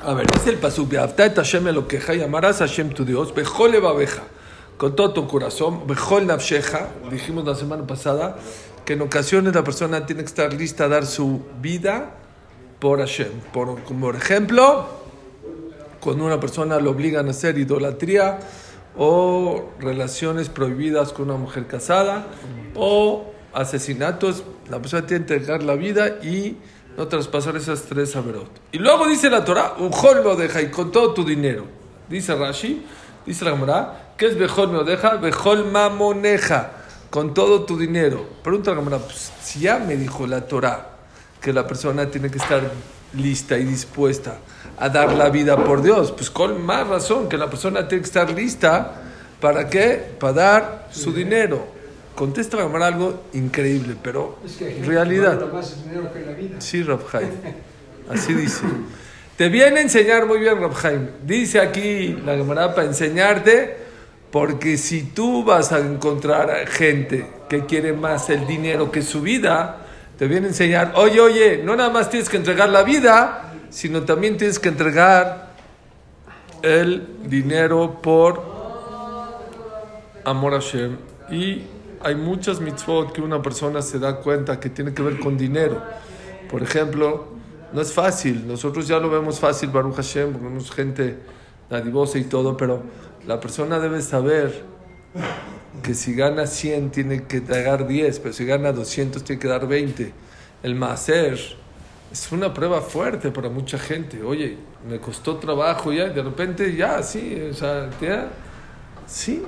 A ver, es el pasuk. Beafta Hashem lo queja y a Hashem tu Dios. Bejole babeja. Con todo tu corazón. Bejol nafsheja. Dijimos la semana pasada que en ocasiones la persona tiene que estar lista a dar su vida por Hashem. Por, como ejemplo, cuando una persona lo obligan a hacer idolatría o relaciones prohibidas con una mujer casada o asesinatos, la persona tiene que entregar la vida y no traspasar esas tres averot. Y luego dice la Torah, Ujol lo deja y con todo tu dinero. Dice Rashi, dice la Gemara, ¿qué es Bejol me deja? Bejol mamoneja, con todo tu dinero. Pregunta la Gemara, pues, si ya me dijo la Torah que la persona tiene que estar lista y dispuesta a dar la vida por Dios, pues con más razón que la persona tiene que estar lista, ¿para qué? Para dar su dinero. Contesta la algo increíble, pero Es que en realidad. más dinero que la vida. Sí, Rabhaim. Así dice. Te viene a enseñar muy bien, Rabhaim. Dice aquí la Gemara para enseñarte, porque si tú vas a encontrar gente que quiere más el dinero que su vida, te viene a enseñar, oye, oye, no nada más tienes que entregar la vida, sino también tienes que entregar el dinero por amor a Hashem. Y hay muchas mitzvot que una persona se da cuenta que tiene que ver con dinero. Por ejemplo, no es fácil, nosotros ya lo vemos fácil, Baruch Hashem, porque somos gente dadivosa y todo, pero la persona debe saber que si gana 100 tiene que dar 10, pero si gana 200 tiene que dar 20. El maaser es una prueba fuerte para mucha gente. Oye, me costó trabajo ya, de repente ya, sí, o sea, ya, sí.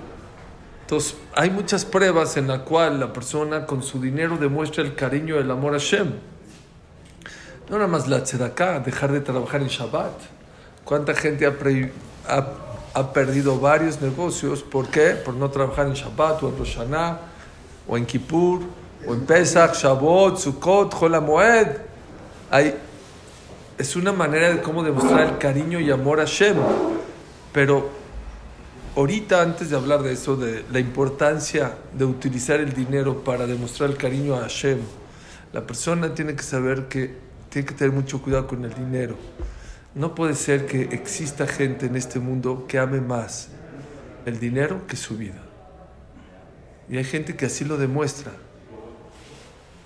Entonces, hay muchas pruebas en las cuales la persona con su dinero demuestra el cariño y el amor a Hashem. No nada más la tzedakah, dejar de trabajar en Shabbat. ¿Cuánta gente ha, pre- ha, ha perdido varios negocios? ¿Por qué? Por no trabajar en Shabbat o en Rosh Hashanah, o en Kippur, o en Pesach, Shavuot, Sukkot, Chol Moed. Hay, es una manera de cómo demostrar el cariño y amor a Hashem. Pero ahorita, antes de hablar de eso, de la importancia de utilizar el dinero para demostrar el cariño a Hashem, la persona tiene que saber que tiene que tener mucho cuidado con el dinero. No puede ser que exista gente en este mundo que ame más el dinero que su vida. Y hay gente que así lo demuestra.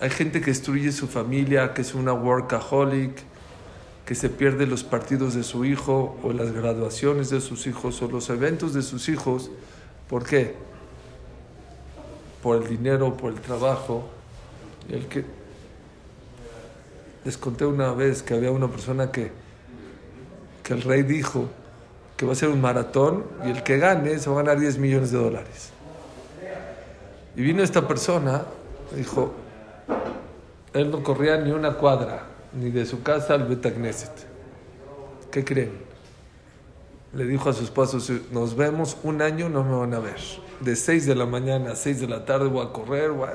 Hay gente que destruye su familia, que es una workaholic, que se pierde los partidos de su hijo o las graduaciones de sus hijos o los eventos de sus hijos. ¿Por qué? Por el dinero, por el trabajo. El que les conté una vez que había una persona que, que el rey dijo que va a ser un maratón y el que gane se va a ganar 10 millones de dólares. Y vino esta persona, dijo, él no corría ni una cuadra, ni de su casa al Betagneset. ¿Qué creen? Le dijo a su esposo, "Si nos vemos un año, no me van a ver. De 6 de la mañana a 6 de la tarde voy a correr. voy a-".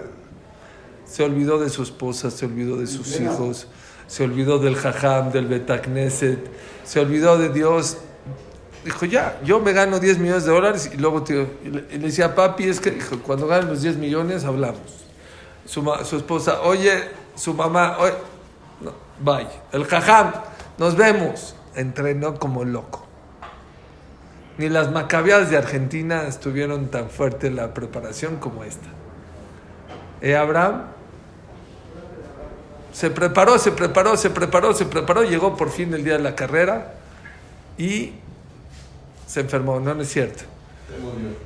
Se olvidó de su esposa, se olvidó de sus hijos, se olvidó del jajam, del Betagneset, se olvidó de Dios. Dijo, ya, yo me gano 10 millones de dólares y luego tío, y le, y le decía, papi, es que dijo, cuando ganen los 10 millones hablamos. Su, su esposa, oye, su mamá, oye, bye. El jajam, nos vemos. Entrenó como loco. Ni las macabeadas de Argentina estuvieron tan fuerte en la preparación como esta. Y Abraham se preparó, se preparó, se preparó, se preparó, llegó por fin el día de la carrera y se enfermó. No, no es cierto.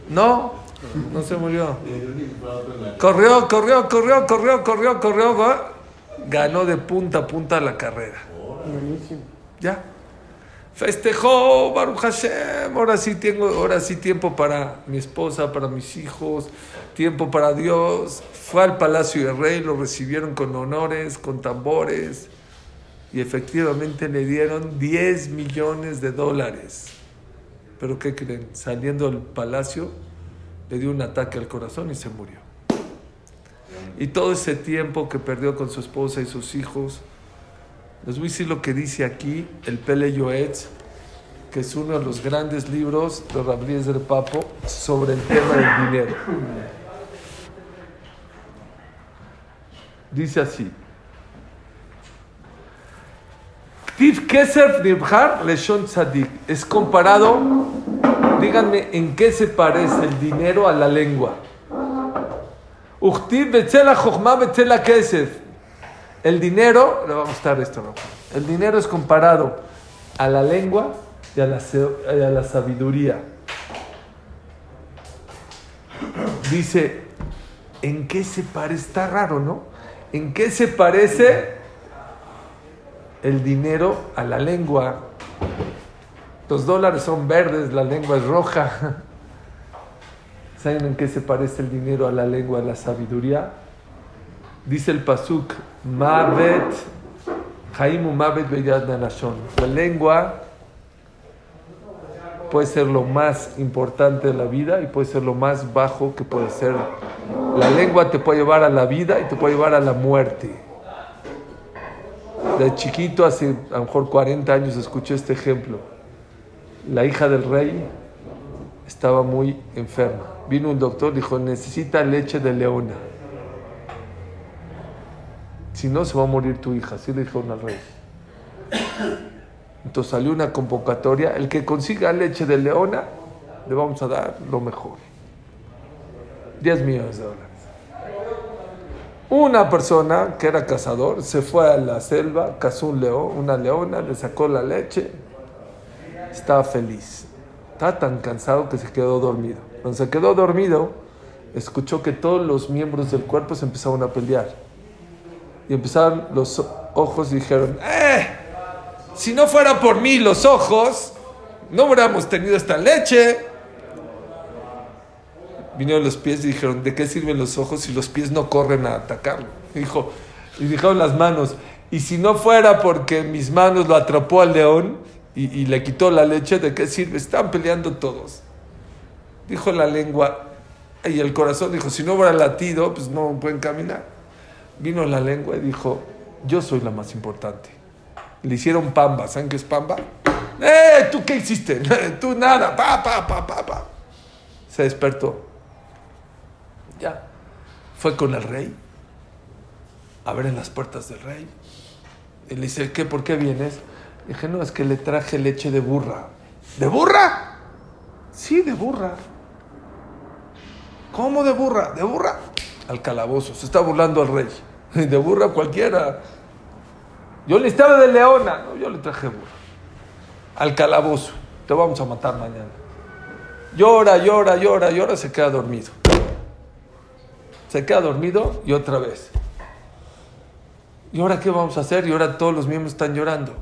No, no se murió. Corrió, corrió, corrió, corrió, corrió, corrió, ganó de punta a punta la carrera. Ya. Festejó, Baruch Hashem, ahora sí tengo, ahora sí tiempo para mi esposa, para mis hijos, tiempo para Dios. Fue al palacio del rey, lo recibieron con honores, con tambores, y efectivamente le dieron 10 millones de dólares. Pero ¿qué creen? Saliendo del palacio, le dio un ataque al corazón y se murió. Y todo ese tiempo que perdió con su esposa y sus hijos, les voy a decir lo que dice aquí el Pele Yoetz, que es uno de los grandes libros de Rabbi del Papo sobre el tema del dinero. Dice así. Es comparado, díganme, ¿en qué se parece el dinero a la lengua? El dinero, le vamos a estar esto, ¿no? El dinero es comparado a la lengua y a la, a la sabiduría. Dice, ¿en qué se parece? Está raro, ¿no? ¿En qué se parece el dinero a la lengua? Los dólares son verdes, la lengua es roja. ¿Saben en qué se parece el dinero a la lengua, a la sabiduría? Dice el Pasuk, Mavet, Haimu Mavet La lengua puede ser lo más importante de la vida y puede ser lo más bajo que puede ser. La lengua te puede llevar a la vida y te puede llevar a la muerte. De chiquito, hace a lo mejor 40 años, escuché este ejemplo. La hija del rey estaba muy enferma. Vino un doctor, dijo, necesita leche de leona. Si no, se va a morir tu hija. Así le dijo al rey. Entonces salió una convocatoria, el que consiga leche de leona, le vamos a dar lo mejor. 10 millones de dólares. Una persona que era cazador se fue a la selva, cazó un león, una leona, le sacó la leche, estaba feliz. Estaba tan cansado que se quedó dormido. Cuando se quedó dormido, escuchó que todos los miembros del cuerpo se empezaron a pelear. Y empezaron los ojos y dijeron, ¡eh! Si no fuera por mí los ojos, no hubiéramos tenido esta leche. Vinieron los pies y dijeron, ¿de qué sirven los ojos si los pies no corren a atacarlo? Dijo, y dijeron las manos, y si no fuera porque mis manos lo atrapó al león y, le quitó la leche, ¿de qué sirve? Están peleando todos. Dijo la lengua, y el corazón dijo, si no hubiera latido, pues no pueden caminar. Vino la lengua y dijo, yo soy la más importante. Le hicieron pamba. ¿Saben qué es pamba? ¡Eh! ¿Tú qué hiciste? Tú nada. Pa, pa, pa, pa, pa. Se despertó. Ya. Fue con el rey. A ver en las puertas del rey. Y le dice, ¿qué? ¿Por qué vienes? dije, no, es que le traje leche de burra. ¿De burra? Sí, de burra. ¿Cómo de burra? ¿De burra? Al calabozo. Se está burlando al rey. De burra cualquiera. Yo le estaba de leona. No, yo le traje burro. Al calabozo. Te vamos a matar mañana. Llora, llora, llora, llora, se queda dormido. Se queda dormido y otra vez. ¿Y ahora qué vamos a hacer? Y ahora todos los miembros están llorando.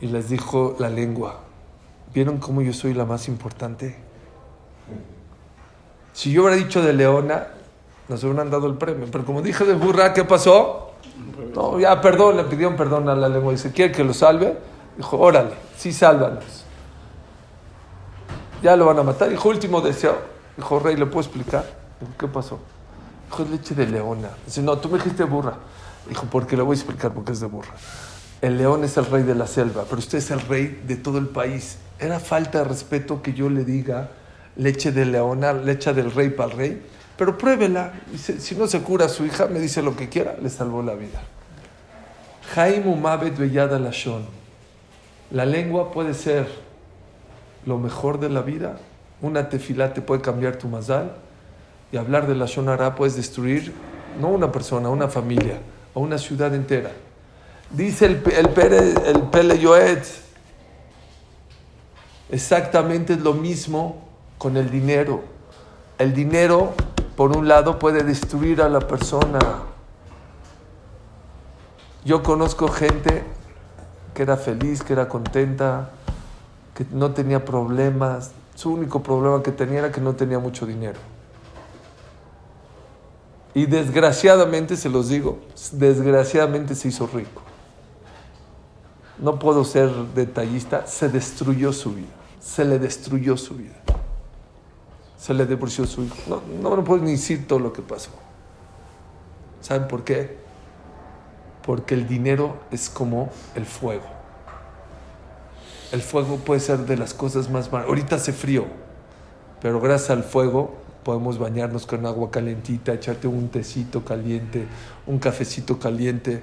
Y les dijo la lengua, ¿vieron cómo yo soy la más importante? Si yo hubiera dicho de leona, nos hubieran dado el premio. Pero como dije de burra, ¿qué pasó? No, ya perdón, le pidieron perdón a la lengua. Dice, ¿quiere que lo salve? Dijo, órale, sí, sálvanos. Ya lo van a matar. Dijo, último deseo. Dijo, rey, ¿le puedo explicar? Dijo, ¿qué pasó? Dijo, es leche de leona. Dice, no, tú me dijiste burra. Dijo, porque le voy a explicar porque es de burra. El león es el rey de la selva, pero usted es el rey de todo el país. Era falta de respeto que yo le diga leche de leona, leche del rey para el rey. Pero pruébela. si no se cura a su hija, me dice lo que quiera, le salvó la vida. Jaime Mabet Bellada Lashon. La lengua puede ser lo mejor de la vida. Una tefilá te puede cambiar tu mazal. Y hablar de la Shonara puedes destruir no una persona, una familia o una ciudad entera. Dice el, el, Pere, el Pele Yoet, exactamente lo mismo con el dinero. El dinero por un lado puede destruir a la persona. Yo conozco gente que era feliz, que era contenta, que no tenía problemas. Su único problema que tenía era que no tenía mucho dinero. Y desgraciadamente, se los digo, desgraciadamente se hizo rico. No puedo ser detallista, se destruyó su vida. Se le destruyó su vida se le divorció su hijo. No, no, no puedo ni decir todo lo que pasó. ¿Saben por qué? Porque el dinero es como el fuego. El fuego puede ser de las cosas más Ahorita hace frío, pero gracias al fuego podemos bañarnos con agua calentita, echarte un tecito caliente, un cafecito caliente.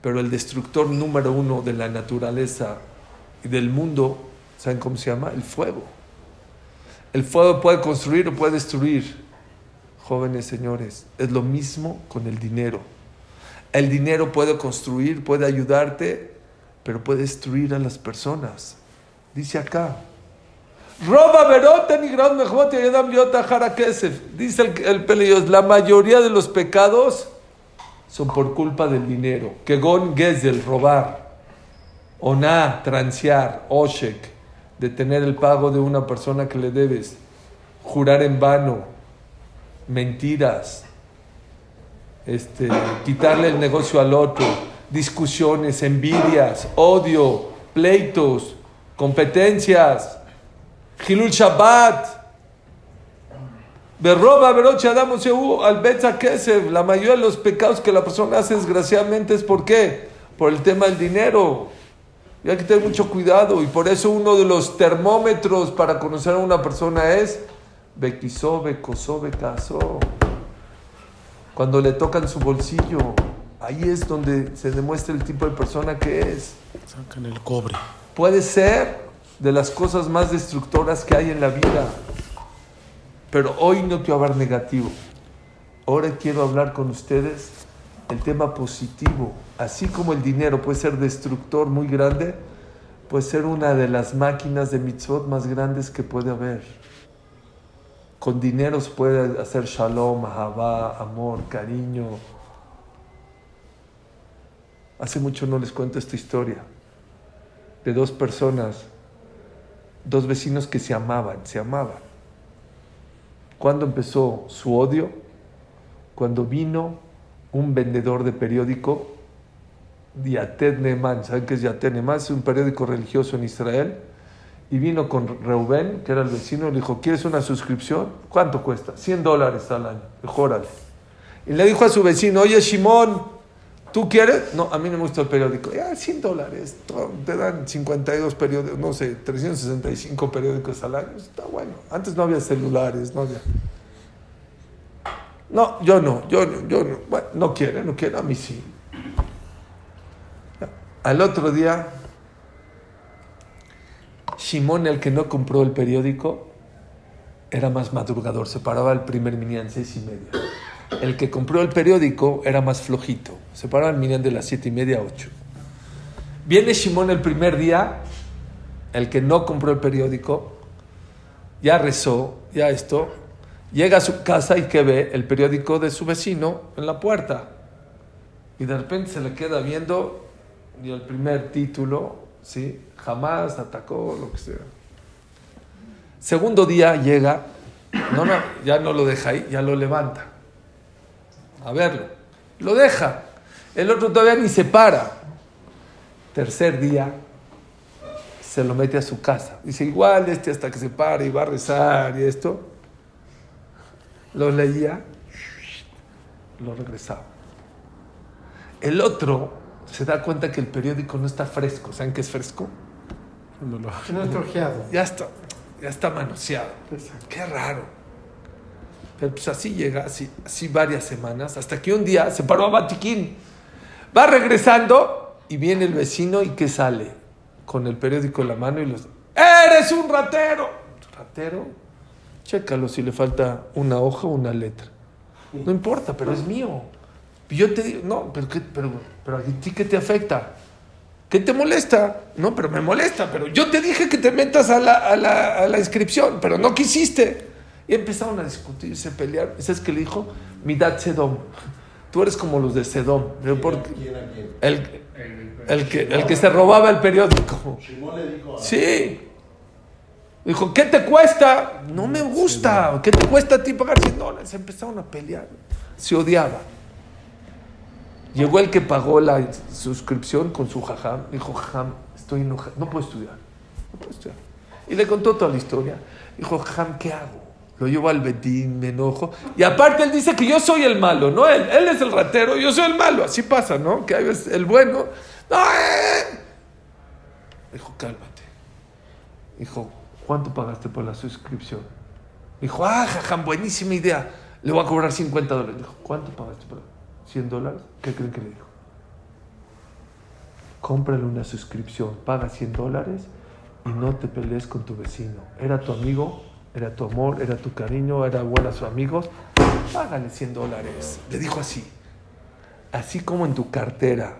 Pero el destructor número uno de la naturaleza y del mundo, ¿saben cómo se llama? El fuego. El fuego puede construir o puede destruir. Jóvenes señores, es lo mismo con el dinero. El dinero puede construir, puede ayudarte, pero puede destruir a las personas. Dice acá. Roba Dice el, el la mayoría de los pecados son por culpa del dinero. Que gon gezel, robar. Oná, transear. Oshek, de tener el pago de una persona que le debes. Jurar en vano. Mentiras. Este, quitarle el negocio al otro. Discusiones, envidias, odio, pleitos, competencias. Gilul Shabbat. Berroba, Betza Kesef. La mayoría de los pecados que la persona hace, desgraciadamente, es por qué? Por el tema del dinero. Y hay que tener mucho cuidado. Y por eso uno de los termómetros para conocer a una persona es Bequisó, Becosó, Becasó. Cuando le tocan su bolsillo, ahí es donde se demuestra el tipo de persona que es. Sacan el cobre. Puede ser de las cosas más destructoras que hay en la vida. Pero hoy no quiero hablar negativo. Ahora quiero hablar con ustedes el tema positivo. Así como el dinero puede ser destructor muy grande, puede ser una de las máquinas de mitzvot más grandes que puede haber. Con dinero se puede hacer shalom, ahavá, amor, cariño. Hace mucho no les cuento esta historia de dos personas, dos vecinos que se amaban, se amaban ¿Cuándo empezó su odio? Cuando vino un vendedor de periódico, Yated Neman, ¿saben qué es Yated Neman? Es un periódico religioso en Israel. Y vino con Reuben, que era el vecino, y le dijo, ¿quieres una suscripción? ¿Cuánto cuesta? 100 dólares al año. Dijo. Y le dijo a su vecino, oye, Shimón, ¿tú quieres? No, a mí no me gusta el periódico. Ya, 100 dólares. Te dan 52 periódicos, no sé, 365 periódicos al año. Está bueno. Antes no había celulares, no había... No, yo no, yo no, yo no. Bueno, no quiere, no quiere, a mí sí. Al otro día, Simón, el que no compró el periódico, era más madrugador, se paraba el primer minián seis y media. El que compró el periódico era más flojito, se paraba el minián de las siete y media a ocho. Viene Simón el primer día, el que no compró el periódico, ya rezó, ya esto, Llega a su casa y que ve el periódico de su vecino en la puerta. Y de repente se le queda viendo y el primer título, ¿sí? Jamás atacó, lo que sea. Segundo día llega, no, no, ya no lo deja ahí, ya lo levanta. A verlo. Lo deja. El otro todavía ni se para. Tercer día, se lo mete a su casa. Dice, igual este hasta que se para y va a rezar y esto lo leía, lo regresaba. El otro se da cuenta que el periódico no está fresco. ¿Saben qué es fresco? No, no está Ya está, ya está manoseado. Qué raro. Pero pues así llega, así, así varias semanas, hasta que un día se paró a Batiquín. Va regresando y viene el vecino y ¿qué sale? Con el periódico en la mano y los... ¡Eres un ratero! ¿Ratero? Chécalo si le falta una hoja o una letra. No importa, pero es mío. Yo te digo, no, pero, pero, pero a ti qué te afecta. ¿Qué te molesta? No, pero me molesta, pero yo te dije que te metas a la, a la, a la inscripción, pero no quisiste. Y empezaron a discutirse, a pelear. ¿Sabes qué le dijo? Midad Sedom. Tú eres como los de Sedom. El, el, que, el que se robaba el periódico. Sí. Dijo, ¿qué te cuesta? No me gusta. ¿Qué te cuesta a ti pagar 100 dólares? Empezaron a pelear. Se odiaba. Llegó el que pagó la suscripción con su jajam. Dijo, jajam, estoy enojado. No puedo estudiar. No puedo estudiar. Y le contó toda la historia. Dijo, jajam, ¿qué hago? Lo llevo al Betín, me enojo. Y aparte él dice que yo soy el malo, no él. Él es el ratero, yo soy el malo. Así pasa, ¿no? Que hay veces el bueno. No. Dijo, cálmate. Dijo, ¿cuánto pagaste por la suscripción? Dijo, ah, jajam, buenísima idea. Le voy a cobrar 50 dólares. Dijo, ¿cuánto pagaste por 100 dólares? ¿Qué creen que le dijo? cómprale una suscripción, paga 100 dólares y no te pelees con tu vecino. Era tu amigo, era tu amor, era tu cariño, era buena su amigo, págale 100 dólares. Le dijo así, así como en tu cartera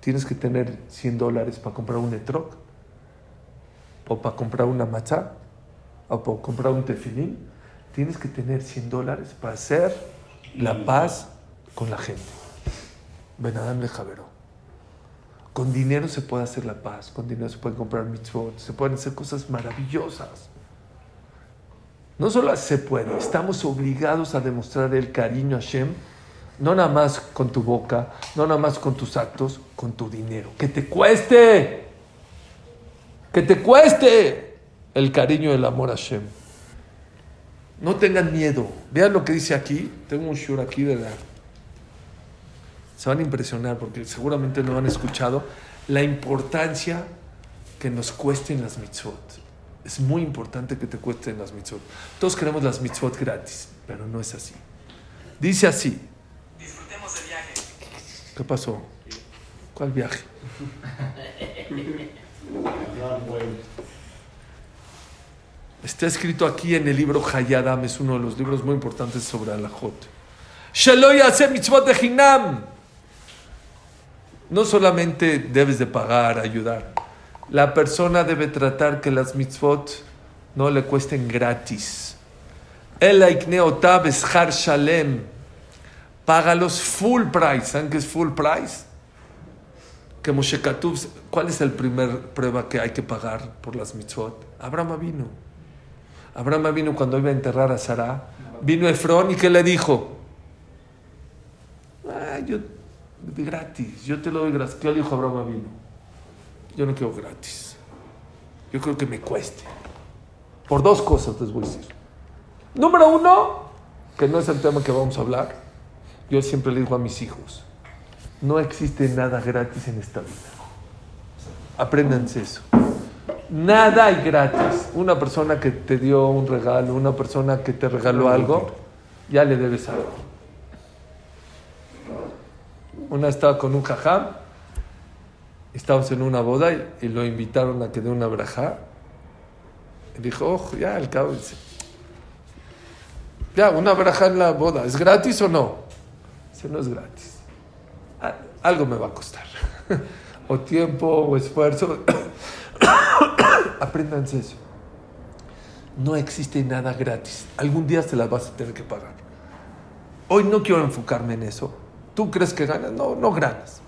tienes que tener 100 dólares para comprar un etroc, o para comprar una matzá, o para comprar un tefilín, tienes que tener 100 dólares para hacer la paz con la gente. Benadam le. Con dinero se puede hacer la paz, con dinero se pueden comprar mitzvot, se pueden hacer cosas maravillosas. No solo se puede, estamos obligados a demostrar el cariño a Hashem, no nada más con tu boca, no nada más con tus actos, con tu dinero. Que te cueste, que te cueste el cariño y el amor a Hashem. No tengan miedo. Vean lo que dice aquí. Tengo un shur aquí de la. Se van a impresionar porque seguramente no han escuchado la importancia que nos cuesten las mitzvot. Es muy importante que te cuesten las mitzvot. Todos queremos las mitzvot gratis, pero no es así. Dice así. Disfrutemos el viaje. ¿Qué pasó? ¿Cuál viaje? Está escrito aquí en el libro Hayadam, es uno de los libros muy importantes sobre Alajot. No solamente debes de pagar, ayudar. La persona debe tratar que las mitzvot no le cuesten gratis. El aikneotab es shalem. Págalos full price. ¿Saben qué es full price? Que Moshe ¿cuál es el primer prueba que hay que pagar por las mitzvot? Abraham vino. Abraham vino cuando iba a enterrar a Sara. Vino Efrón y ¿qué le dijo? Ah, yo, gratis, yo te lo doy gratis. ¿Qué le dijo Abraham vino? Yo no quiero gratis. Yo creo que me cueste. Por dos cosas les voy a decir. Número uno, que no es el tema que vamos a hablar. Yo siempre le digo a mis hijos, no existe nada gratis en esta vida. Apréndanse eso. Nada hay gratis. Una persona que te dio un regalo, una persona que te regaló algo, ya le debes algo. Una estaba con un jajam, estábamos en una boda y, y lo invitaron a que dé una braja. Y dijo, ojo, ya al cabo, dice, ya, una braja en la boda, ¿es gratis o no? Dice, no es gratis. Algo me va a costar. o tiempo, o esfuerzo. Apréndanse eso. No existe nada gratis. Algún día se las vas a tener que pagar. Hoy no quiero enfocarme en eso. ¿Tú crees que ganas? No, no ganas.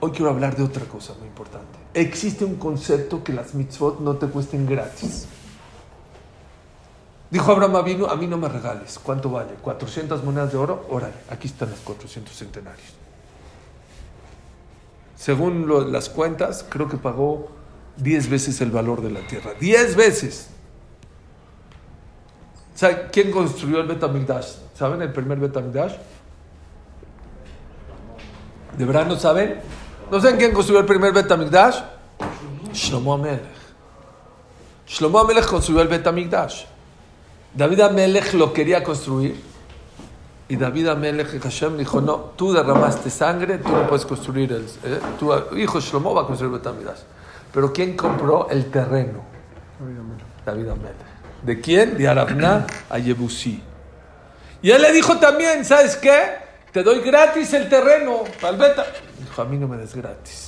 Hoy quiero hablar de otra cosa muy importante. Existe un concepto que las mitzvot no te cuesten gratis. Dijo Abraham Avinu, a mí no me regales. ¿Cuánto vale? ¿400 monedas de oro? Órale, aquí están los 400 centenarios. Según las cuentas, creo que pagó 10 veces el valor de la tierra. 10 veces. ¿Sabe quién construyó el Betamigdash? ¿Saben el primer Betamigdash? ¿De verdad no saben? ¿No saben quién construyó el primer Betamigdash? Shlomo Amelech. Shlomo Amelech construyó el Betamigdash. David Amelech lo quería construir. Y David Amelech Hashem dijo, no, tú derramaste sangre, tú no puedes construir el... eh, tu hijo Shlomo va a construir el Betamigdash. Pero ¿quién compró el terreno? David Amelech. ¿De quién? De Arabná a Yebusí. Y él le dijo también, ¿sabes qué? Te doy gratis el terreno, para el beta. Dijo, a mí no me des gratis.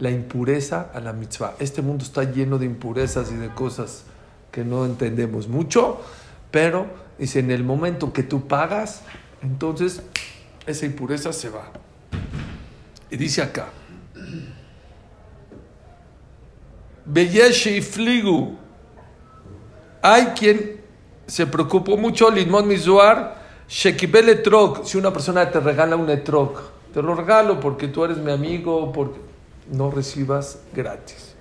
la impureza a la mitzvah. Este mundo está lleno de impurezas y de cosas que no entendemos mucho, pero dice, en el momento que tú pagas, entonces esa impureza se va. Y dice acá, Beyeshe y Fligu. Hay quien se preocupó mucho, Limón Mizuar, Shekibel etrog, si una persona te regala un etrog, te lo regalo porque tú eres mi amigo, porque no recibas gratis.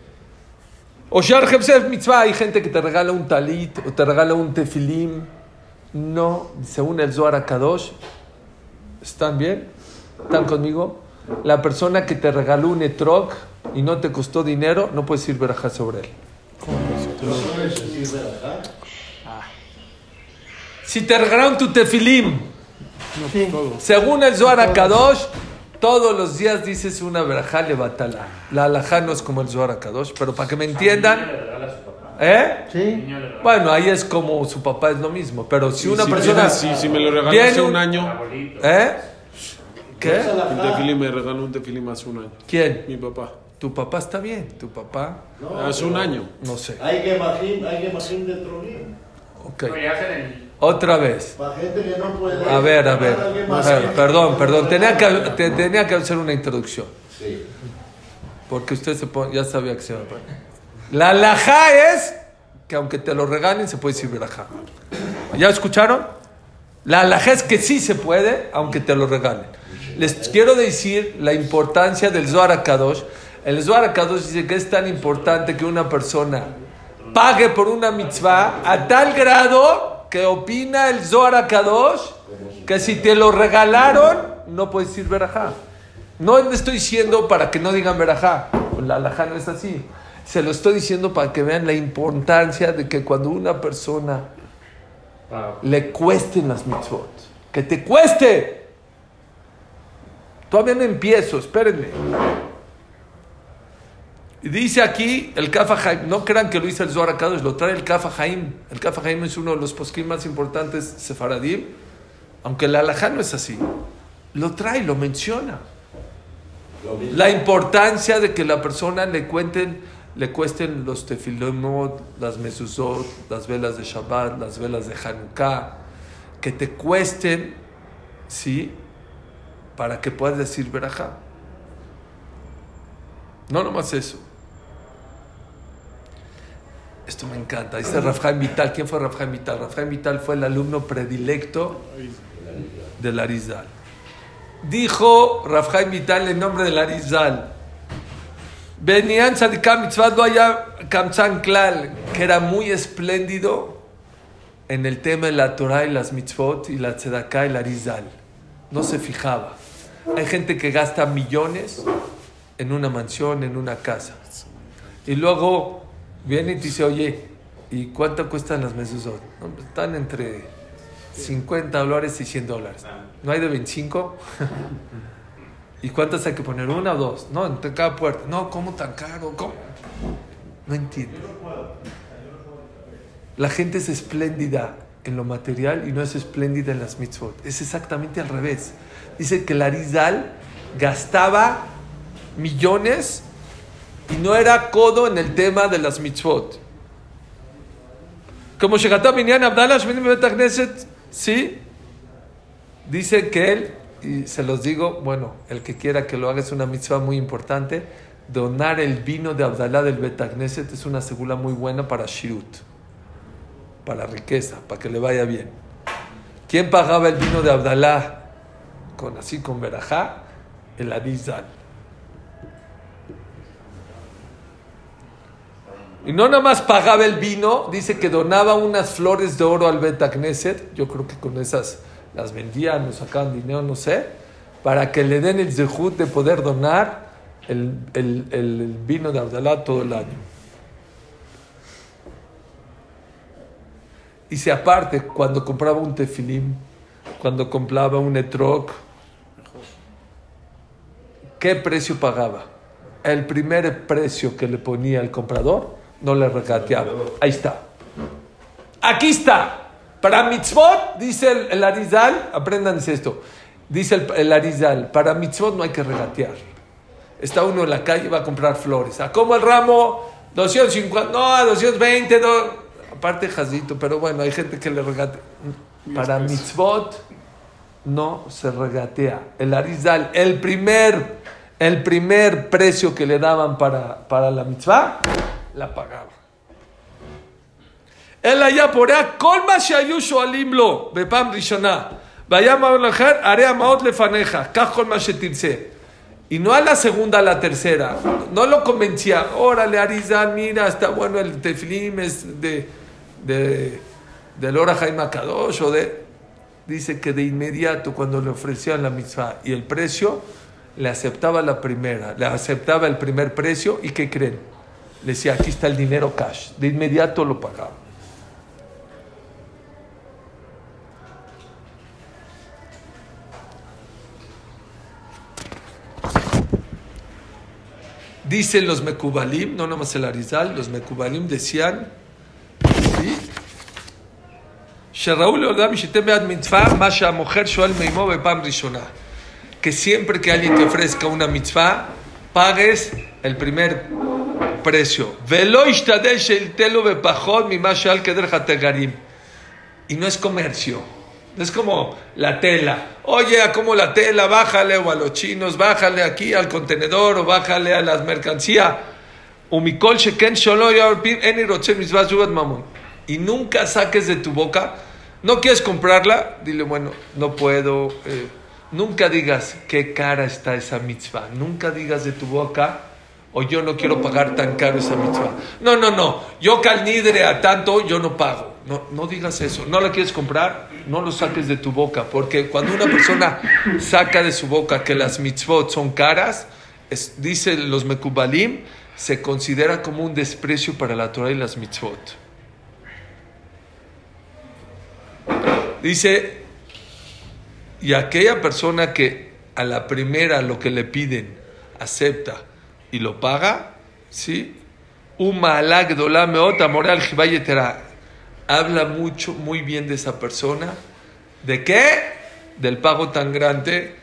O Mitzvah, hay gente que te regala un talit o te regala un tefilim. No, según el Zohar Kadosh, ¿están bien? ¿Están conmigo? La persona que te regaló un etrog y no te costó dinero, no puedes ir verajá sobre él. Si te regalaron tu tefilim, según el Zohar Kadosh, todos los días dices una verajá levatala. La alajá no es como el Zohar Kadosh, pero para que me entiendan. ¿Eh? Sí. Bueno, ahí es como su papá es lo mismo. Pero si una si persona. me- si, si me lo regaló hace un año, ¿Eh? ¿Qué? un tefilim me regaló un tefilim hace un año. ¿Quién? Mi papá. Tu papá está bien. Tu papá, hace un año. no sé. Hay que imagín, hay que imagín de Tronín. Ok. No, ya hacen el. Otra vez. Para gente que no puede. A ver, a ver. A perdón, perdón. Tenía que, te- tenía que hacer una introducción. Sí. Porque usted se pone, ya sabía que se iba a poner. La alajá es que aunque te lo regalen, se puede decir verajá. ¿Ya escucharon? La alajá es que sí se puede, aunque te lo regalen. Les quiero decir la importancia del Zohar Kadosh. El Zohar Kadosh dice que es tan importante que una persona pague por una mitzvah a tal grado que opina el Zohar Kadosh que si te lo regalaron, no puedes decir verajá. No le estoy diciendo para que no digan verajá. La alajá no es así. Se lo estoy diciendo para que vean la importancia de que cuando una persona le cuesten las mitzvot, que te cueste. Todavía no empiezo, espérenme. Y dice aquí el Kafa Haim, no crean que lo hizo el Zohar Kadosh, lo trae el Kafa Haim. El Kafa Haim es uno de los poskim más importantes sefaradim, aunque la alajá no es así. Lo trae, lo menciona. La importancia de que la persona le cuenten, le cuesten los tefilimot, las mezuzot, las velas de Shabbat, las velas de Hanukkah, que te cuesten, ¿sí? Para que puedas decir verajá. No nomás eso. Esto me encanta. Dice Rafhaim Vital. ¿Quién fue Rafhaim Vital? Rafhaim Vital fue el alumno predilecto del Arizal. Dijo Rafhaim Vital en nombre del Arizal. Venían Tzadikam Mitzvah haya Kamzan Klal, que era muy espléndido en el tema de la Torah y las mitzvot y la tzedakah y la Arizal. No se fijaba. Hay gente que gasta millones en una mansión, en una casa. Y luego viene y te dice, oye, ¿y cuánto cuestan las mezuzot? No, pues están entre 50 dólares y 100 dólares. ¿No hay de 25? ¿Y cuántas hay que poner? ¿Una o dos? No, entre cada puerta. No, ¿cómo tan caro? ¿Cómo? No entiendo. La gente es espléndida en lo material y no es espléndida en las mitzvot. Es exactamente al revés. Dice que Larizal gastaba millones y no era codo en el tema de las mitzvot. Como Shegatá Binyan Abdallah sí, dice que él, y se los digo, bueno, el que quiera que lo haga es una mitzvah muy importante, donar el vino de Abdallah del Bet Knesset es una segula muy buena para Shirut, para riqueza, para que le vaya bien. ¿Quién pagaba el vino de Abdallah con así con verajá? El Arizal. Y no nada más pagaba el vino, dice que donaba unas flores de oro al Bet Knesset. Yo creo que con esas las vendían o sacaban dinero, no sé, para que le den el zehut de poder donar el, el- el vino de Abdalá todo el año. Y si aparte, cuando compraba un tefilim, cuando compraba un etrog, ¿qué precio pagaba? El primer precio que le ponía el comprador, no le regateaba. Ahí está. Aquí está. Para mitzvot, dice el, el Arizal, apréndanse esto. Dice el, el Arizal, para mitzvot no hay que regatear. Está uno en la calle y va a comprar flores. ¿A cómo el ramo? 250, no, 220, no. aparte jazito, pero bueno, hay gente que le regatea. Para mitzvot no se regatea. El Arizal, el primer, el primer precio que le daban para, para la mitzvah, la pagaba. Él allá por allá, colma shayushu alimlo, bepam rishoná. Vaya maolajar, haré maot lefaneja, kajol mashetirse. Y no a la segunda, a la tercera. No lo convencía. Órale, Arizán, mira, está bueno el teflim, es de, de, del Ora Jaime o de... Dice que de inmediato, cuando le ofrecían la misma y el precio, le aceptaba la primera, le aceptaba el primer precio, ¿y qué creen? Le decía, aquí está el dinero cash. De inmediato lo pagaba. Dicen los Mekubalim, no nomás el Arizal, los Mekubalim decían, ¿sí? Que siempre que alguien te ofrezca una mitzvah, pagues el primer precio. Y no es comercio. no Es como la tela. Oye, a como la tela, bájale o a los chinos, bájale aquí al contenedor o bájale a las mercancías. Y nunca saques de tu boca. ¿No quieres comprarla? Dile, bueno, no puedo. Eh, nunca digas qué cara está esa mitzvah. Nunca digas de tu boca o yo no quiero pagar tan caro esa mitzvah. No, no, no. Yo calnidre a tanto, yo no pago. No, no digas eso. No la quieres comprar, no lo saques de tu boca. Porque cuando una persona saca de su boca que las mitzvot son caras, es, dicen los mekubalim, se considera como un desprecio para la Torah y las mitzvot. Dice, y aquella persona que a la primera lo que le piden acepta y lo paga, ¿sí? Umalag dolameota moral jibayetera. Habla mucho, muy bien de esa persona. ¿De qué? Del pago tan grande,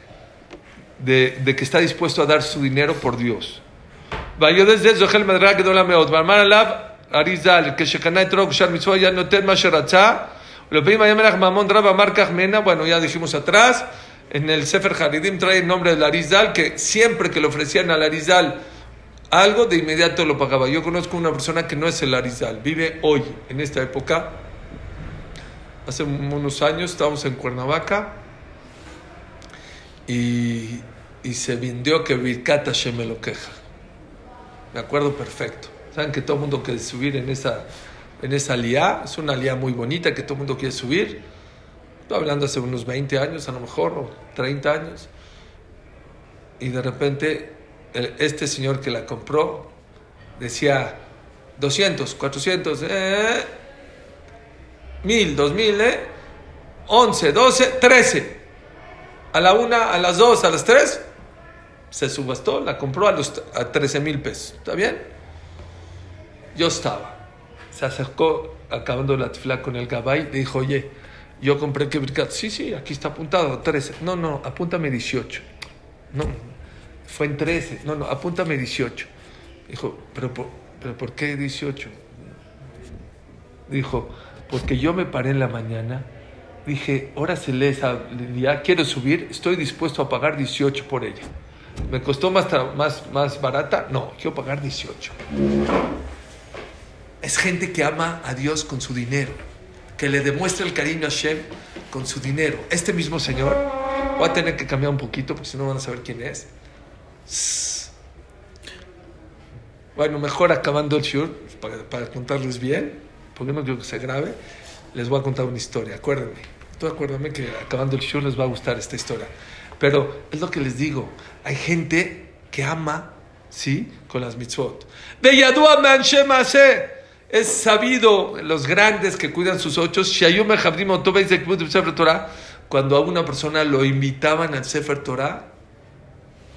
de, de que está dispuesto a dar su dinero por Dios. Vayó desde eso, el madrag dolameot. Marmar alab, arizal, que shekana y trok, shar mitzvah, ya no ten masheracha. Lo pedí mayamelag mamón, draba marcas mena. Bueno, ya dijimos atrás. En el Sefer Haridim trae el nombre de Larizal, que siempre que le ofrecían a Larizal, la algo, de inmediato lo pagaba. Yo conozco una persona que no es el Arizal, vive hoy, en esta época. Hace unos años estábamos en Cuernavaca y, se vendió que Birkat Hashem me lo queja. Me acuerdo perfecto. Saben que todo el mundo quiere subir en esa, en esa. Es una liá muy bonita que todo el mundo quiere subir. Estoy hablando hace unos 20 años, a lo mejor, o 30 años. Y de repente, este señor que la compró decía 200, 400, eh, 1000, 2000, eh, 11, 12, 13. A la una, a las dos, a las tres, se subastó, la compró a, los, a 13 mil pesos. ¿Está bien? Yo estaba. Se acercó acabando la tefla con el gabay. Dijo, oye, yo compré que. Sí, sí, aquí está apuntado, 13. No, no, apúntame 18. No, fue en 13. No, no, apúntame 18. Dijo, ¿pero por, pero por qué 18? Dijo, porque yo me paré en la mañana. Dije, ahora se lee esa ya quiero subir, estoy dispuesto a pagar 18 por ella. ¿Me costó más, más, más barata? No, quiero pagar 18. Es gente que ama a Dios con su dinero, que le demuestra el cariño a Shem con su dinero. Este mismo señor, voy a tener que cambiar un poquito porque si no van a saber quién es. Bueno, mejor acabando el shur, para, para contarles bien, porque no quiero que se grabe, les voy a contar una historia. Acuérdenme, tú acuérdame que acabando el shur les va a gustar esta historia. Pero es lo que les digo, hay gente que ama, ¿sí? Con las mitzvot. Es sabido, los grandes que cuidan sus ochos, cuando a una persona lo invitaban al Sefer Torah,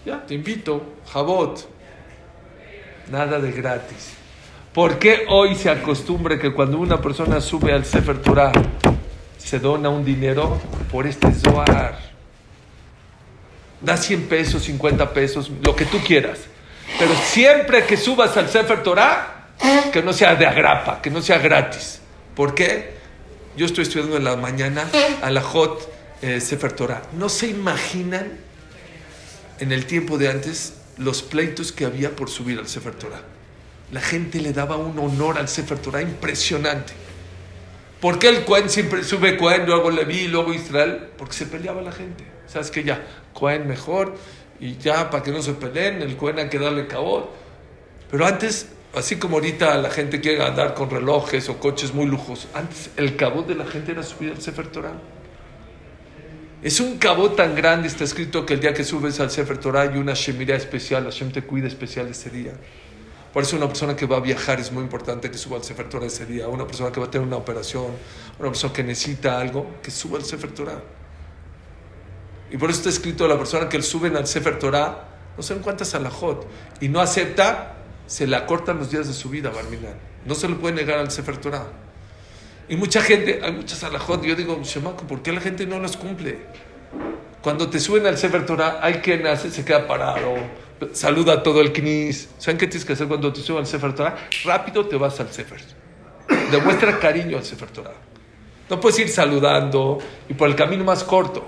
ya, te invito, Jabot, nada de gratis. ¿Por qué hoy se acostumbra que cuando una persona sube al Sefer Torah se dona un dinero por este Zohar? Da 100 pesos, 50 pesos, lo que tú quieras. Pero siempre que subas al Sefer Torah, que no sea de agrapa, que no sea gratis. ¿Por qué? Yo estoy estudiando en la mañana a la Hot eh, Sefer Torah. No se imaginan en el tiempo de antes los pleitos que había por subir al Sefer Torah. La gente le daba un honor al Sefer Torah impresionante. ¿Por qué el Cohen siempre sube Cohen, luego Leví, luego Israel? Porque se peleaba la gente. ¿Sabes que Ya, Cohen mejor y ya para que no se peleen, el Cohen hay que darle cabot. Pero antes, así como ahorita la gente quiere andar con relojes o coches muy lujosos, antes el cabot de la gente era subir al Sefer Torah. Es un cabot tan grande, está escrito que el día que subes al Sefer Torah hay una Shemirah especial, Hashem te cuida especial ese día. Por eso una persona que va a viajar es muy importante que suba al Sefer Torah ese día. Una persona que va a tener una operación, una persona que necesita algo, que suba al Sefer Torah. Y por eso está escrito la persona que le suben al Sefer Torah, no sé en cuántas alajot, y no acepta, se le acortan los días de su vida, Barminan. No se le puede negar al Sefer Torah. Y mucha gente, hay muchas alajot, yo digo, Shemaco, ¿por qué la gente no las cumple? Cuando te suben al Sefer Torah, hay quien hace, se queda parado, saluda a todo el knis. ¿Saben qué tienes que hacer cuando te suben al Sefer Torah? Rápido te vas al Sefer. Demuestra cariño al Sefer Torah. No puedes ir saludando y por el camino más corto.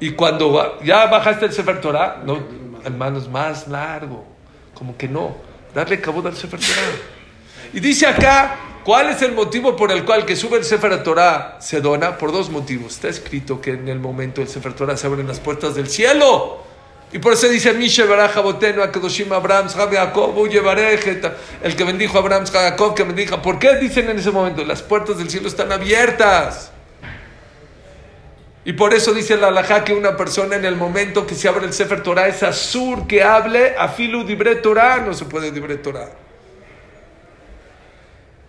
Y cuando ya bajaste el Sefer Torah, no, hermano, es más largo. Como que no. Darle cabo al Sefer Torah. Y dice acá, ¿cuál es el motivo por el cual que sube el Sefer Torah se dona? Por dos motivos. Está escrito que en el momento del Sefer Torah se abren las puertas del cielo. Y por eso dice Mishe Baraja Boteno, Akedoshim Abraham, Jacob, el que bendijo a Abraham, Jacob, que bendijo. ¿Por qué dicen en ese momento? Las puertas del cielo están abiertas. Y por eso dice la alajá que una persona en el momento que se abre el Sefer Torah es azur que hable a filu dibre Torah, no se puede dibre Torah.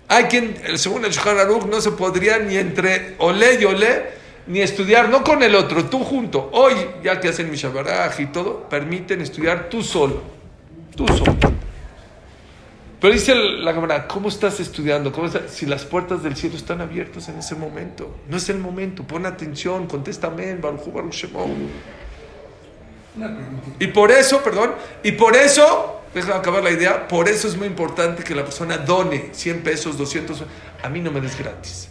Hay quien, según el Shulchan Aruch, no se podría ni entre olé y olé, ni estudiar, no con el otro, tú junto. Hoy, ya que hacen Mishabaraj y todo, permiten estudiar tú solo. Tú solo. Pero dice la cámara, ¿cómo estás estudiando? ¿Cómo estás? Si las puertas del cielo están abiertas en ese momento. No es el momento. Pon atención, contéstame, Baruch Baruch. Y por eso, perdón, y por eso, déjame acabar la idea, por eso es muy importante que la persona done 100 pesos, 200, a mí no me des gratis.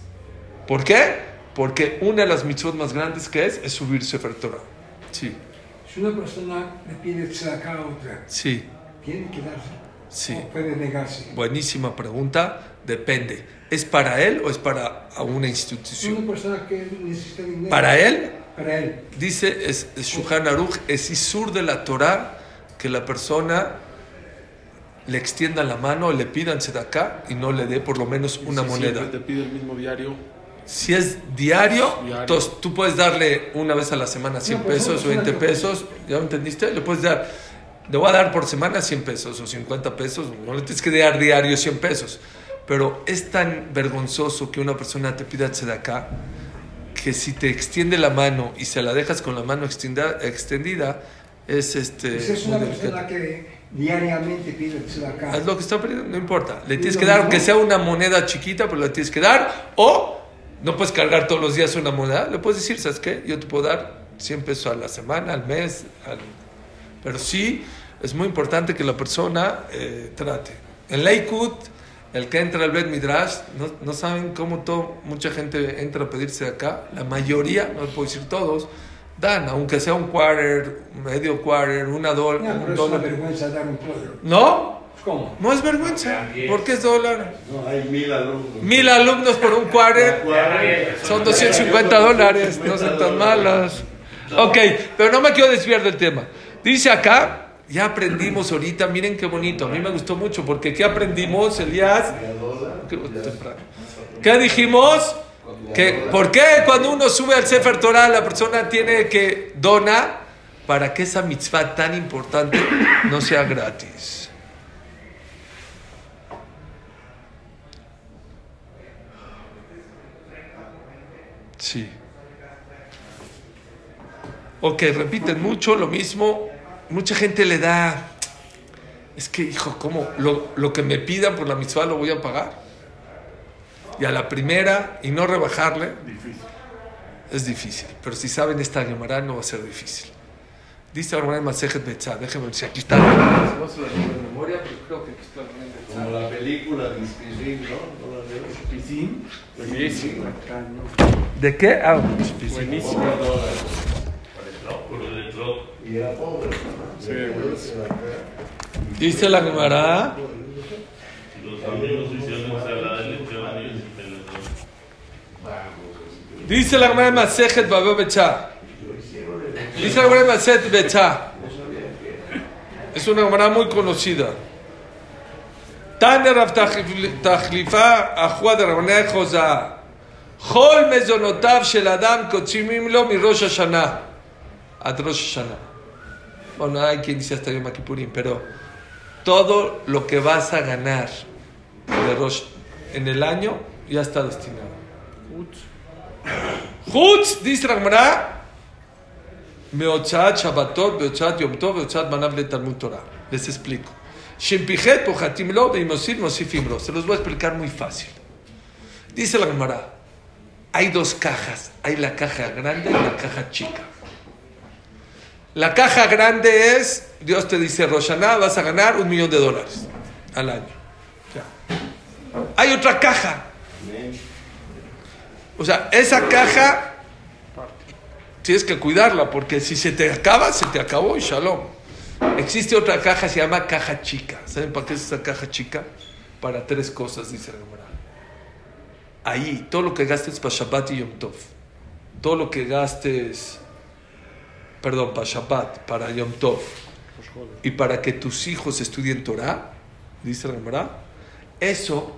¿Por qué? Porque una de las mitzvot más grandes que es, es subir Sefer Torah. Sí, Si una persona le pide tzedakah a otra, sí, ¿tiene que darse? sí. ¿O puede negarse? Buenísima pregunta. Depende. ¿Es para él o es para una institución? una persona que necesita dinero... Para él, Para él. dice es, es Shulchan Aruch, es Isur de la Torah que la persona le extienda la mano, le pidan acá y no le dé por lo menos una Si moneda. te pide el mismo diario. Si es diario, Diario. entonces tú puedes darle una vez a la semana 100 No, pues, pesos o una 20 persona que- pesos, ¿ya lo entendiste? Le puedes dar, le voy a dar por semana 100 pesos o 50 pesos, no le tienes que dar diario 100 pesos. Pero es tan vergonzoso que una persona te pida acá que si te extiende la mano y se la dejas con la mano extendida, extendida es este. Si es una persona que diariamente pide tzedakah. Haz lo que está pidiendo, no importa. Le ¿Y tienes que dar, aunque sea una moneda chiquita, pero le tienes que dar. O no puedes cargar todos los días una moneda. Le puedes decir, ¿sabes qué? Yo te puedo dar 100 pesos a la semana, al mes. al- Pero sí, es muy importante que la persona eh, trate. En Lakewood, el que entra al Bet Midrash, no, no saben cómo todo, mucha gente entra a pedirse acá. La mayoría, no puedo decir todos, dan, aunque sea un quarter, medio quarter, una dol- No, un pero es una dólar. vergüenza dar un cuadro. ¿No? ¿Cómo? No es vergüenza. porque es dólar? No, hay mil alumnos. Mil alumnos por un quarter son 250 dólares. No son tan malos. Ok, pero no me quiero desviar del tema. Dice acá, ya aprendimos ahorita, miren qué bonito. A mí me gustó mucho porque ¿qué aprendimos, Elías? ¿Qué dijimos? Que, ¿Por qué cuando uno sube al Sefer Torah la persona tiene que donar para que esa mitzvah tan importante no sea gratis? Sí. Ok, repiten mucho lo mismo. Mucha gente le da. Es que, hijo, ¿cómo? Lo, lo que me pidan por la mitzvah lo voy a pagar. Y a la primera, y no rebajarle, es difícil. Pero si saben esta Gemara, no va a ser difícil. Dice la Gemara en Masejet Betzah. Déjenme ver si aquí está. No se lo tengo en memoria, pero creo que aquí está la. Como la película de Spizin, ¿no? ¿No la vieron? Buenísimo. ¿De qué? Ah, Buenísimo. Y era pobre. Sí, buenísimo. dice la Gemara. Los amigos hicieron ensalada de lechones Dice la Gemara en Masejet Babel Becha. Dice la Gemara en Masejet Becha. Es una Gemara muy conocida. Tane Rav Tachlifa Ahua de Rabbanei Joza. כל מזונותיו של אדם קוצמים לו מראש השנה עד ראש השנה. Bueno, hay quien dice hasta Yom Kippurim, pero todo lo que vas a ganar de Rosh en el año ya está destinado. Chutz, dice la meochat Shabbatot, meochat Yom Tov, meochat Manav Talmud Torah. Les explico. Shempichet, pochatim lo, veimosir, mosifim. Se los voy a explicar muy fácil. Dice la Gemara, hay dos cajas. Hay la caja grande y la caja chica. La caja grande es, Dios te dice, Roshaná, vas a ganar un millón de dólares al año. Hay otra caja. O sea, esa caja tienes que cuidarla porque si se te acaba, se te acabó y shalom. Existe otra caja, se llama caja chica. ¿Saben para qué es esa caja chica? Para tres cosas, dice la Gemara. Ahí, todo lo que gastes para Shabbat y Yom Tov, todo lo que gastes, perdón, para Shabbat, para Yom Tov, y para que tus hijos estudien Torah, dice la Gemara, eso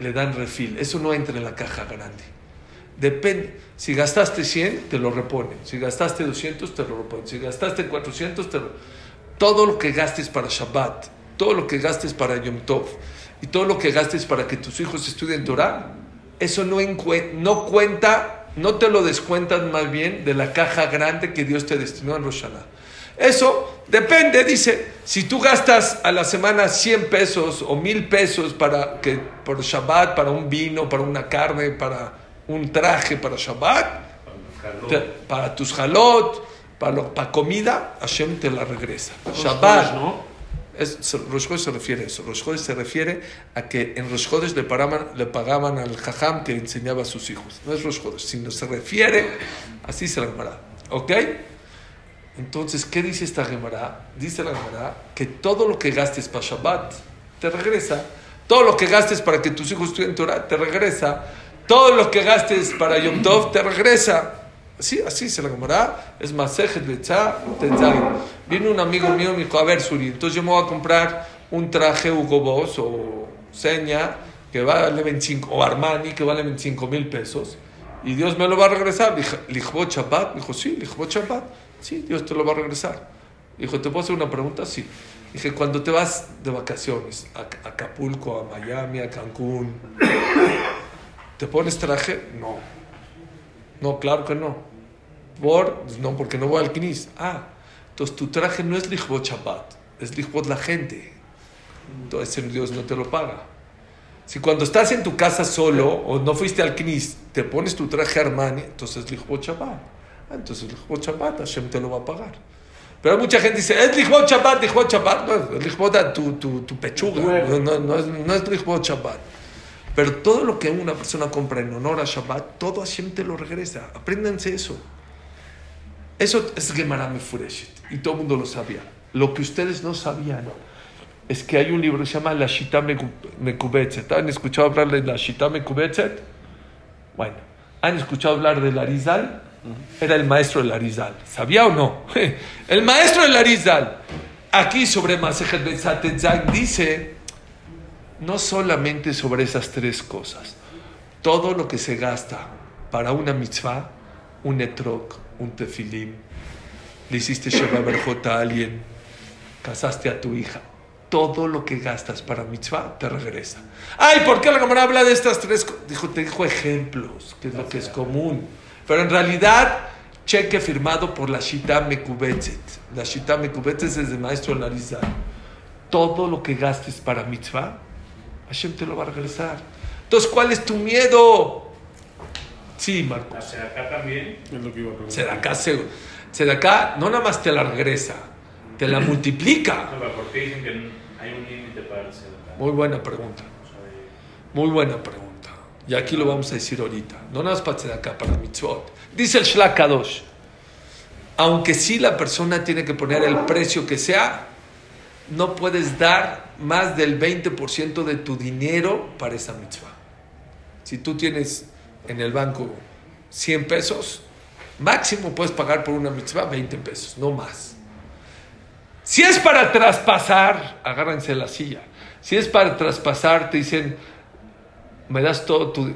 le dan refil, eso no entra en la caja grande. Depende, si gastaste 100, te lo reponen, si gastaste 200, te lo reponen, si gastaste 400, te lo... Todo lo que gastes para Shabbat, todo lo que gastes para Yom Tov, y todo lo que gastes para que tus hijos estudien Torah, eso no, no cuenta, no te lo descuentan más bien de la caja grande que Dios te destinó en Rosh Hashanah. Eso depende, dice, si tú gastas a la semana 100 pesos o 1000 pesos para que por Shabbat, para un vino, para una carne, para un traje para Shabbat, para tus halot, para, lo- para comida, Hashem te la regresa. Shabbat, ¿no? es, se- Rosh Chodesh se refiere a eso. Rosh Chodesh se refiere a que en Rosh Chodesh le pagaban, le pagaban al jajam que enseñaba a sus hijos. No es Rosh Chodesh, sino se refiere, así se la Gemara. ¿Ok? Entonces, ¿qué dice esta Gemara? Dice la Gemara que todo lo que gastes para Shabbat te regresa. Todo lo que gastes para que tus hijos estudien Torah te regresa. Todo lo que gastes para Yom Tov te regresa. Sí, así se la Gemara. Es Masejet Betzah Tetzai. Vino un amigo mío y me dijo, a ver, Suri, entonces yo me voy a comprar un traje Hugo Boss o Seña que vale 25, o Armani que vale 25 mil pesos y Dios me lo va a regresar. ¿Lichbot Shabbat? Dijo, sí, Lichbot Shabbat. Sí, Dios te lo va a regresar. Dijo, ¿te puedo hacer una pregunta? Sí. Dije, cuando te vas de vacaciones a Acapulco, a Miami, a Cancún, ¿te pones traje? No. No, claro que no. Por, no, porque no voy al Knis. Ah, entonces tu traje no es Lichbot Shabbat, es Lichbot la gente. Entonces Dios no te lo paga. Si cuando estás en tu casa solo o no fuiste al Knis, te pones tu traje Armani, entonces es Lichbot Shabbat. Ah, entonces Lichbot Shabbat, Hashem te lo va a pagar. Pero mucha gente dice, es Lichbot Shabbat, Lichbot Shabbat. No, es Lichbot a tu, tu, tu pechuga. No, no, no es, no es Lichbot Shabbat. Pero todo lo que una persona compra en honor a Shabbat, todo Hashem te lo regresa. Apréndanse eso. Eso es Gemara Mefureshet. Y todo el mundo lo sabía. Lo que ustedes no sabían es que hay un libro que se llama La Shita Meku- Mekubetzet. ¿Han escuchado hablar de La Shita Mekubetzet? Bueno, ¿han escuchado hablar del Arizal? Era el maestro del Arizal. ¿Sabía o no? El maestro del Arizal. Aquí sobre Masejet Betzat Zain dice no solamente sobre esas tres cosas, todo lo que se gasta para una mitzvah, un etrog, un tefilim, le hiciste Berjot a alguien, casaste a tu hija, todo lo que gastas para mitzvah te regresa. Ay, ¿por qué la cámara habla de estas tres cosas? Dijo, te dijo ejemplos, que es lo que es común. Pero en realidad, cheque firmado por la Shita Mekubetzet. La Shita Mekubetzet es el maestro Larizal. Todo lo que gastes para mitzvah, Hashem te lo va a regresar. Entonces, ¿cuál es tu miedo? Sí, Marco. Hacia acá también. Es lo que iba a preguntar. Sedacá, se- Sedacá no nada más te la regresa, te la multiplica. No, pero ¿Por qué dicen que hay un límite para el sedacá? Muy buena pregunta. Muy buena pregunta. Y aquí lo vamos a decir ahorita. No nada más para Tzedakah, para mitzvot. Dice el Shlak Kadosh. Aunque sí la persona tiene que poner el precio que sea, no puedes dar más del 20% de tu dinero para esa mitzvah. Si tú tienes en el banco 100 pesos, máximo puedes pagar por una mitzvah 20 pesos, no más. Si es para traspasar, agárrense la silla. Si es para traspasar, te dicen, me das todo tu...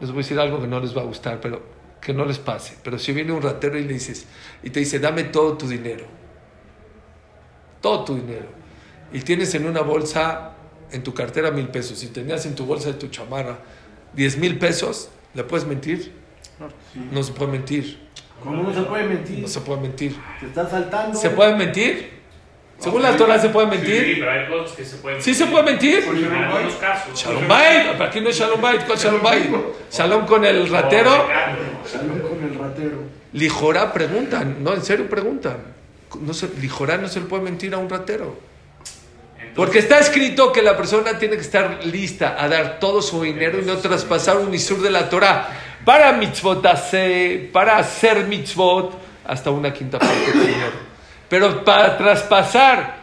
Les voy a decir algo que no les va a gustar, pero que no les pase. Pero si viene un ratero y le dices, y te dice, dame todo tu dinero. Todo tu dinero. Y tienes en una bolsa, en tu cartera, mil pesos. Y tenías en tu bolsa de tu chamarra diez mil pesos, ¿le puedes mentir? No se puede mentir. ¿Cómo no se puede mentir? No se puede mentir. Se está saltando. ¿Se puede mentir? Según la Torah, ¿se puede Sí, mentir? pero hay cosas que se pueden ¿Sí se puede mentir? En algunos casos. Shalom Bait, aquí no es Shalom Bait, ¿cuál Shalom Bait? Shalom con el ratero. Salud con el ratero. Lijorá preguntan, no, en serio preguntan. No se, Lijorá no se le puede mentir a un ratero. Porque está escrito que la persona tiene que estar lista a dar todo su dinero y no traspasar un isur de la Torah para mitzvot para hacer mitzvot hasta una quinta parte del dinero. Pero para traspasar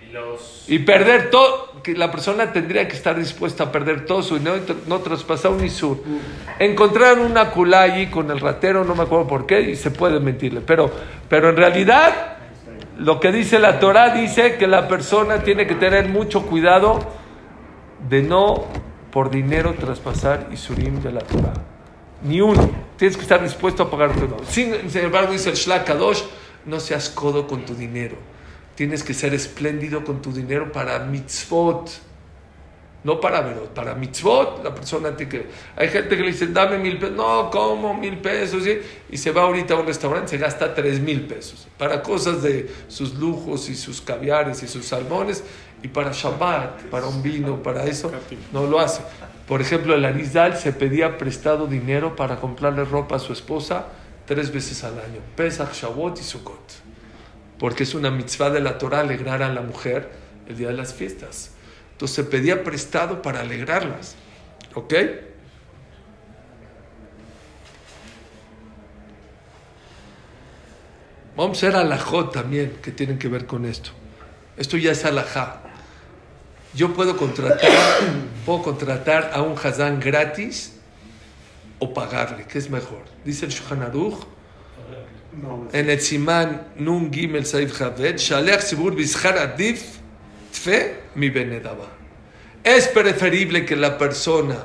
Y los. y perder todo, que la persona tendría que estar dispuesta a perder todo su dinero y no traspasar un isur. Encontraron una culá allí con el ratero, no me acuerdo por qué, y se puede mentirle. Pero, pero en realidad, lo que dice la Torah dice que la persona tiene que tener mucho cuidado de no por dinero traspasar isurim de la Torah. Ni uno. Tienes que estar dispuesto a pagar todo. Sin, sin embargo, dice el Shlach Kadosh, no seas codo con tu dinero. Tienes que ser espléndido con tu dinero para mitzvot. No para verot, para mitzvot. La persona tiene que... Hay gente que le dice, dame mil pesos. No, ¿cómo? Mil pesos. ¿sí? Y se va ahorita a un restaurante, se gasta tres mil pesos. Para cosas de sus lujos y sus caviares y sus salmones. Y para Shabbat, para un vino, para eso, no lo hace. Por ejemplo, el Arizal se pedía prestado dinero para comprarle ropa a su esposa tres veces al año. Pesach, Shavuot y Sukkot. Porque es una mitzvah de la Torah alegrar a la mujer el día de las fiestas. Entonces se pedía prestado para alegrarlas. ¿Ok? Vamos a ver alajot también que tienen que ver con esto. Esto ya es alajá. Yo puedo contratar, puedo contratar a un hazán gratis o pagarle, ¿qué es mejor? Dice el Shulchan Aruch, en el Simán Nun Gimel Saif Javet, Shalech Sibur Bizhar Adif Tfe mi Benedaba. Es preferible que la persona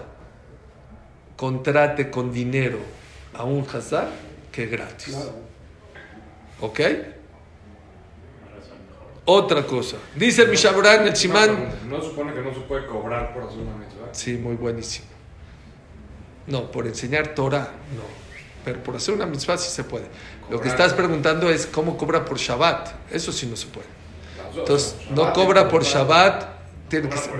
contrate con dinero a un hazán que gratis. ¿Ok? Otra cosa. Dice el Mishabura en el Simán. No, supone que no se puede cobrar por hacer una mitzvah. Sí, muy buenísimo. No, por enseñar Torah, no. Pero por hacer una mitzvah sí se puede. Lo que estás preguntando es cómo cobra por Shabbat. Eso sí no se puede. Entonces, no cobra por Shabbat.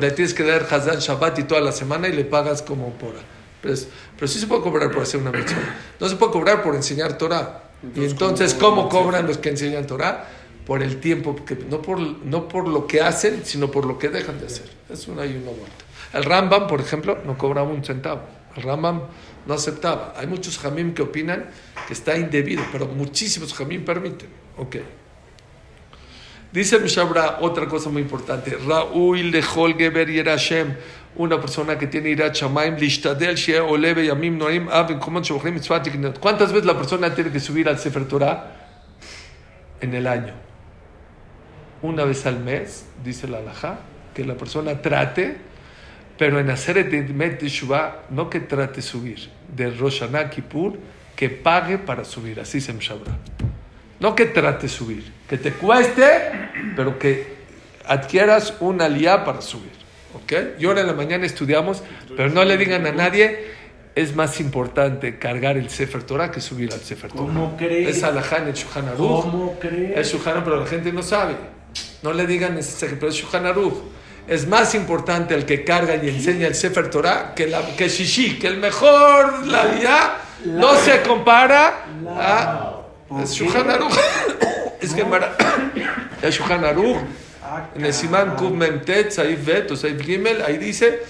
Le tienes que dar Hazan Shabbat y toda la semana y le pagas como por. Pero, es- pero sí se puede cobrar por hacer una mitzvah. No se puede cobrar por enseñar Torah. Y entonces, ¿cómo cobran los que enseñan Torah? Por el tiempo, que, no, por, no por lo que hacen, sino por lo que dejan de hacer. Es una y una vuelta. El Rambam, por ejemplo, no cobraba un centavo. El Rambam no aceptaba. Hay muchos jamim que opinan que está indebido, pero muchísimos jamim permiten. Ok. Dice el Mishabra otra cosa muy importante. Raúl lechol geber yerashem. Una persona que tiene irat shamaim lishtadel shea oleve yamim noim av komon shochrim mitzvah tiknot. ¿Cuántas veces la persona tiene que subir al Sefer Torah? En el año. Una vez al mes, dice la halajá, que la persona trate, pero en hacer Met Teshuvah, no que trate subir, de Rosh Hashanah Kippur, que pague para subir. Así se Mishabra. No que trate subir, que te cueste, pero que adquieras una aliyah para subir. ¿Ok? Y ahora en la mañana estudiamos, pero no le digan a nadie, es más importante cargar el Sefer Torah que subir al Sefer Torah. ¿Cómo crees? Es alajá en el Aruch. ¿Cómo crees? Es Aruch, pero la gente no sabe. No le digan ese pero es Aruch. Es más importante el que carga y enseña el Sefer Torah que, la, que Shishi, que el mejor, la aliyah, no se compara a... Es Shulchan Aruch. Es que Mara- es Shulchan Aruch. En el Simán Kub Memtet, Saif Bet Saif Gimel, ahí dice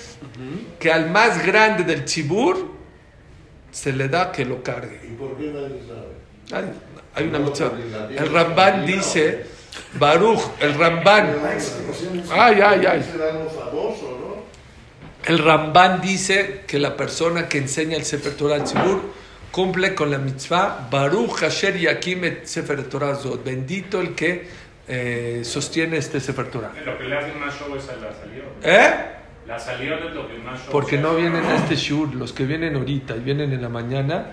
que al más grande del Chibur se le da que lo cargue. ¿Y por qué nadie sabe? Hay, hay una mitzvah. El Ramban dice, Baruch, el Ramban. Ay, ay, ay. El Ramban dice que la persona que enseña el Sefer Torah al Tzibur cumple con la mitzvah Baruch Hasher Yakim et Sefer Torah Zot. Bendito el que eh, sostiene este Sefer Torah. Lo que le hace más show es a la salió. ¿Eh? La salió es lo que más show Porque no vienen a este shur, los que vienen ahorita y vienen en la mañana,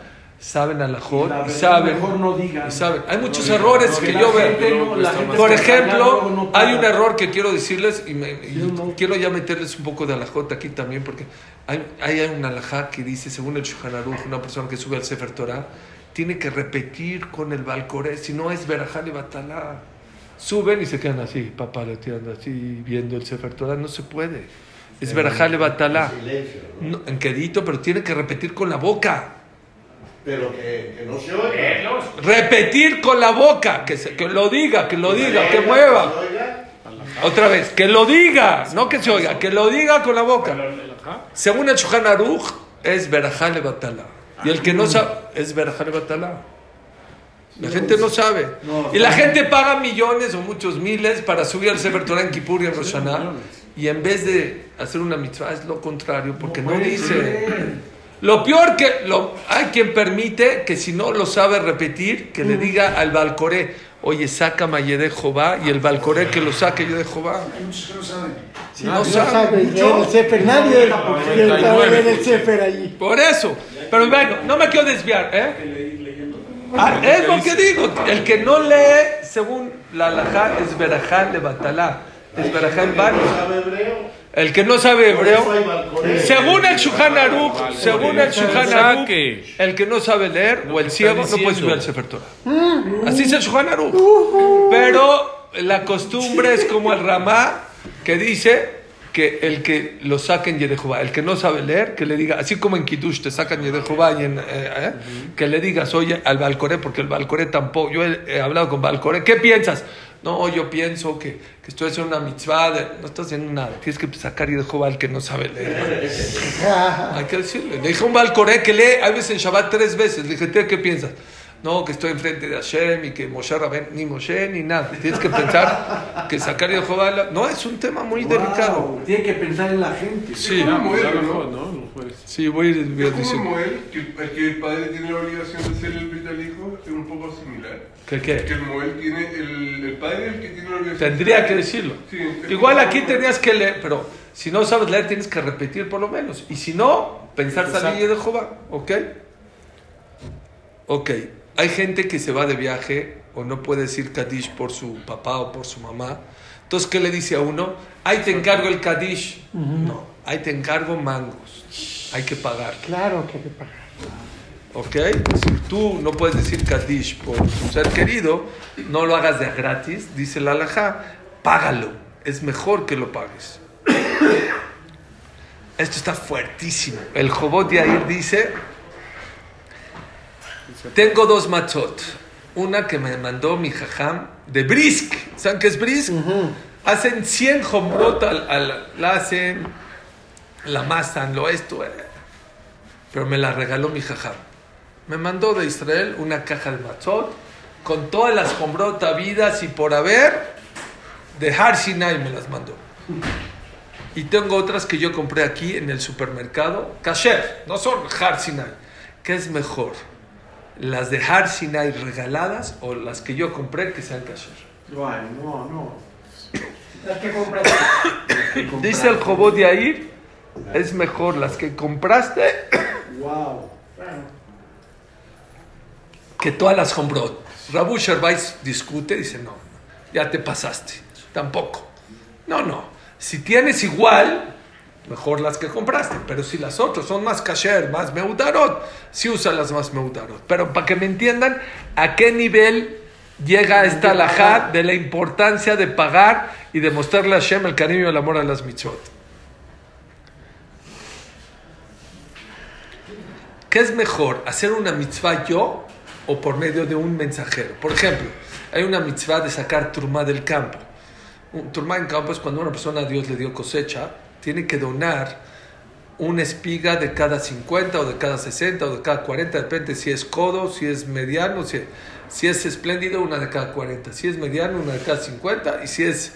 saben a la Y jod saben. mejor no digan. y saben. Hay muchos No, errores que yo veo. no- Por ejemplo, no hay un error que quiero decirles y, me- y Sí, no. quiero ya meterles un poco de alajot aquí también, porque hay, hay un alajá que dice, según el Shulchan una persona que sube al Sefer Torah, tiene que repetir con el balcoré, si no es verajal y batalá. Suben y se quedan así, papaloteando así, viendo el Sefer Torah, no se puede. Es verajal y batalá. En quedito, pero tiene que repetir con la boca. Pero que, que no se oiga. Leerlos. Repetir con la boca, que, se- que lo diga, que lo diga, que oiga, mueva. Otra vez, que lo diga, no que se oiga, que lo diga con la boca. Según el Shulchan Aruch, es verajale batala. Y el que no sabe, es verajale batala. La gente no sabe. Y la gente paga millones o muchos miles para subir al Sefer Torah en Kippur y en Rosh Hashanah. Y en vez de hacer una mitzvah, es lo contrario, porque no, dice. Lo peor que lo, hay quien permite que si no lo sabe repetir, que le diga al Balcoré, oye, saca de Jehová, y el Balcoré que lo saque yo de Jehová. Hay muchos que no saben. Si no no sabe. sabe leer el Sefer, nadie sabe leer el Sefer allí. Por eso. Pero bueno, no me quiero desviar, ¿eh? Ah, es lo que digo. El que no lee, según la alajá, es verajá de batalá. Es verajá en ¿No vano. El que no sabe hebreo, según el Shulchan Aruch, según el Shulchan Aruch, el que no sabe leer o el ciego no puede subir al Sefer Torah. Así es el Shulchan Aruch. Pero la costumbre es como el Ramá que dice que el que lo saquen Yedejubá, el que no sabe leer, que le diga, así como en Kiddush te sacan Yedejubá y en, eh, eh, que le digas, oye, al Balcoré, porque el Balcoré tampoco, yo he, he hablado con Balcoré, ¿qué piensas? No, yo pienso que, que estoy haciendo una mitzvah, de- no estás haciendo nada, tienes que sacar Yedejubá al que no sabe leer. Hay que decirle. Le dije a un Balcoré que lee, a veces en Shabbat tres veces. Le dije, ¿tú qué piensas? No, que estoy enfrente de Hashem y que Moshe Rabén, ni Moshe ni nada. Tienes que pensar que sacar de Jehová. la- No, es un tema muy delicado. Wow, Tiene que pensar en la gente. Sí, como Moel, ¿no? sí, voy a ir voy a Es como decir. Moel, que el, que el padre tiene la obligación de ser el brit al hijo, es un poco similar. ¿Qué, Que qué? el Moel tiene, el, el padre es el que tiene la obligación. Tendría que decirlo. Sí, Igual como- aquí tenías que leer, pero si no sabes leer tienes que repetir por lo menos. Y si no, pensar salir de Jehová. ¿Ok? Ok. Hay gente que se va de viaje o no puede decir Kadish por su papá o por su mamá. Entonces, ¿qué le dice a uno? Ahí te encargo el Kadish. No, ahí te encargo mangos. Hay que pagar. Claro que hay que pagar. ¿Ok? Si tú no puedes decir Kadish por tu ser querido, no lo hagas de gratis, dice la alajá, págalo. Es mejor que lo pagues. Esto está fuertísimo. El Jobot de Ahir dice, tengo dos machot. Una que me mandó mi jajam de Brisk. ¿Saben qué es Brisk? Hacen 100 jombrot al, al- la hacen, la amasan, lo esto. eh. Pero me la regaló mi jajam. Me mandó de Israel una caja de matzot con todas las jombrot habidas y por haber de Har Sinai me las mandó. Y tengo otras que yo compré aquí en el supermercado. Kasher, no son Har Sinai. ¿Qué es mejor? ¿Las de Har Sinai regaladas o las que yo compré que sean kasher? Ay, no, no. Las que compras. Dice el Jobot de ahí, es mejor las que compraste Wow. que todas las compró. Rabu Sherbais discute, dice, no, ya te pasaste, tampoco. No, no, si tienes igual, mejor las que compraste, pero si las otras son más kasher, más meudarot, sí usa las más meudarot. Pero para que me entiendan a qué nivel llega esta alajá de la importancia de pagar y de mostrarle a Hashem el cariño y el amor a las mitzvot. ¿Qué es mejor, hacer una mitzvah yo o por medio de un mensajero? Por ejemplo, hay una mitzvah de sacar turma del campo. Un turma en campo es cuando una persona a Dios le dio cosecha, tiene que donar una espiga de cada 50 o de cada 60 o de cada 40, depende si es codo, si es mediano, si, si es espléndido, una de cada 40, si es mediano, una de cada 50 y si es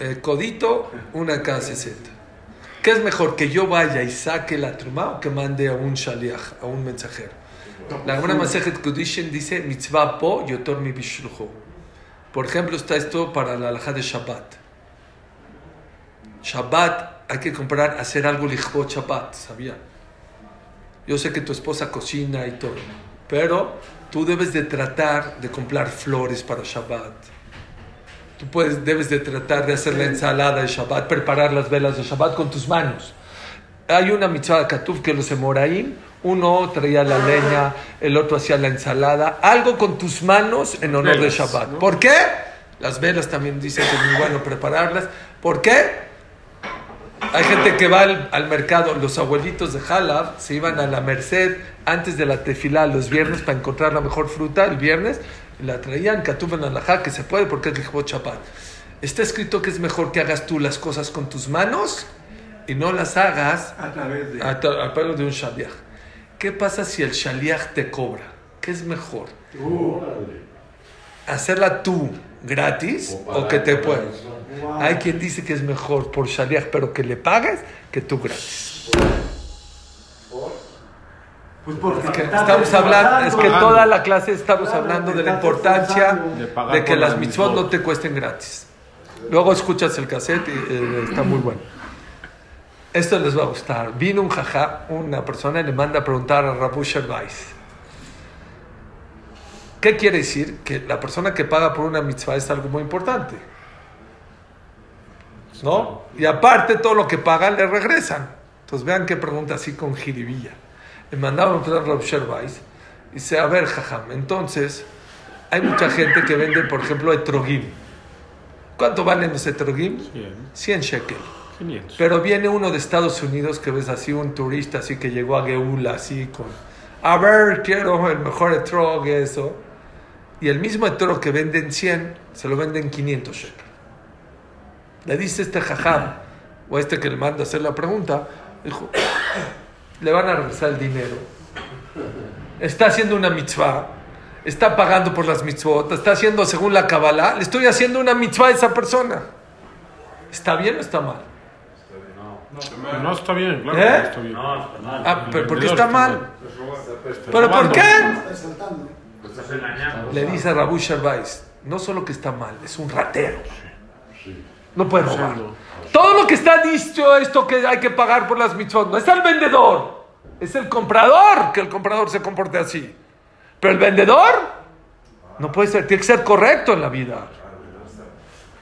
eh, codito, una de cada 60. ¿Qué es mejor, que yo vaya y saque la truma o que mande a un shaliach, a un mensajero? La Gemara Masejet Kudishin dice mitzvah po yotor mi bishlucho. Por ejemplo, está esto para la alhaja de Shabbat. Shabbat hay que comprar, hacer algo lichbot Shabbat, ¿sabía? Yo sé que tu esposa cocina y todo, pero tú debes de tratar de comprar flores para Shabbat. Tú puedes, debes de tratar de hacer la ensalada de Shabbat, preparar las velas de Shabbat con tus manos. Hay una mitzvah de Katuf que los Emoraim, uno traía la leña, el otro hacía la ensalada, algo con tus manos en honor de Shabbat. ¿Por qué? Las velas también dicen que es muy bueno prepararlas. ¿Por qué? Hay gente que va al, al mercado, los abuelitos de Halab se iban a la Merced antes de la tefilá los viernes para encontrar la mejor fruta el viernes y la traían, Katuf en alajá, que se puede porque es Lichbot Shabbat. Está escrito que es mejor que hagas tú las cosas con tus manos y no las hagas A través de. a, tra- a de un shaliach. ¿Qué pasa si el shaliach te cobra? ¿Qué es mejor? ¿Hacerla tú gratis o, que te puedas? Hay quien dice que es mejor por shaliach, pero que le pagues que tú gratis. Pues porque Es que estamos hablando, es que toda la clase estamos Claro, hablando de la importancia. De que por las mitzvot no te cuesten gratis. Luego escuchas el cassette y eh, está muy bueno. Esto les va a gustar. Vino un jajá, una persona y le manda a preguntar a Rabu Weiss. ¿Qué quiere decir? Que la persona que paga por una mitzvah es algo muy importante. ¿No? Y aparte todo lo que pagan le regresan. Entonces vean qué pregunta así con jiribilla. Le mandaba preguntar a Rabu Weiss. Dice, a ver, jajam, entonces hay mucha gente que vende, por ejemplo, etrogim. ¿Cuánto valen los etrogim? 100, 100 shekel. 500. Pero viene uno de Estados Unidos que ves así, un turista así que llegó a Geula así con, a ver, quiero el mejor etrog, eso. Y el mismo etrog que venden 100, se lo venden 500 shekel. Le dice este jajam, o este que le manda a hacer la pregunta, dijo, le van a regresar el dinero. Está haciendo una mitzvah, está pagando por las mitzvot, está haciendo según la Kabbalah, le estoy haciendo una mitzvah a esa persona. ¿Está bien o está mal? No está bien, claro ¿Eh? que no está bien. No, está mal. Ah, pero ¿por qué está está mal? ¿Pero por qué? Le dice a Rabu Shervais, no solo que está mal, es un ratero. No puede robar. Todo lo que está dicho, esto que hay que pagar por las mitzvot, no es el vendedor, es el comprador, que el comprador se comporte así. Pero el vendedor no puede ser, tiene que ser correcto en la vida.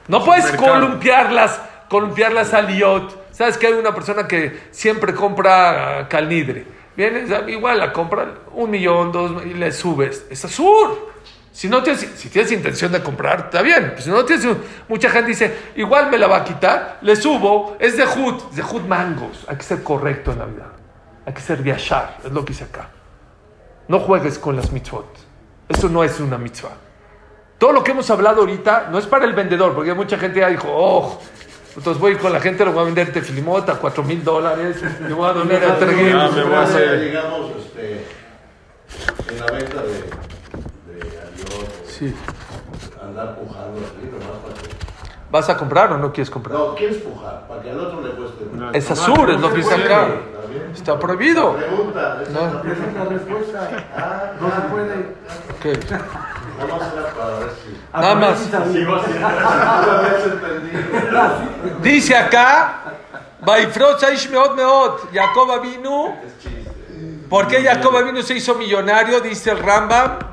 No puedes mercado. columpiarlas, columpiarlas al iot. Sabes que hay una persona que siempre compra calnidre. Vienes, igual la compra un millón, dos, y le subes. Es azul. Si no tienes, si tienes intención de comprar, está bien. Pues si no tienes, mucha gente dice, igual me la va a quitar, le subo, es de Hood, de Hood mangos. Hay que ser correcto en la vida. Hay que ser yashar, es lo que dice acá. No juegues con las mitzvot. Eso no es una mitzvah. Todo lo que hemos hablado ahorita no es para el vendedor, porque mucha gente ya dijo, oh, entonces voy con la gente, lo voy a vender tefilimot a 4 mil dólares, le voy a donar a Treguín. Ah, me voy a hacer- digamos, este, en la venta de, Sí. andar pujando así, nomás para que... ¿Vas a comprar o no quieres comprar? No, ¿quieres pujar? Para que al otro le cueste más. Es azul, es lo que dice acá. ¿Está prohibido. Pregunta, esa No. es la respuesta. Ah, No se puede. Ok. Nada más era para ver si... Nada más. Dice acá, Jacob vino. ¿Por qué Jacob vino se hizo millonario? Dice el Rambam.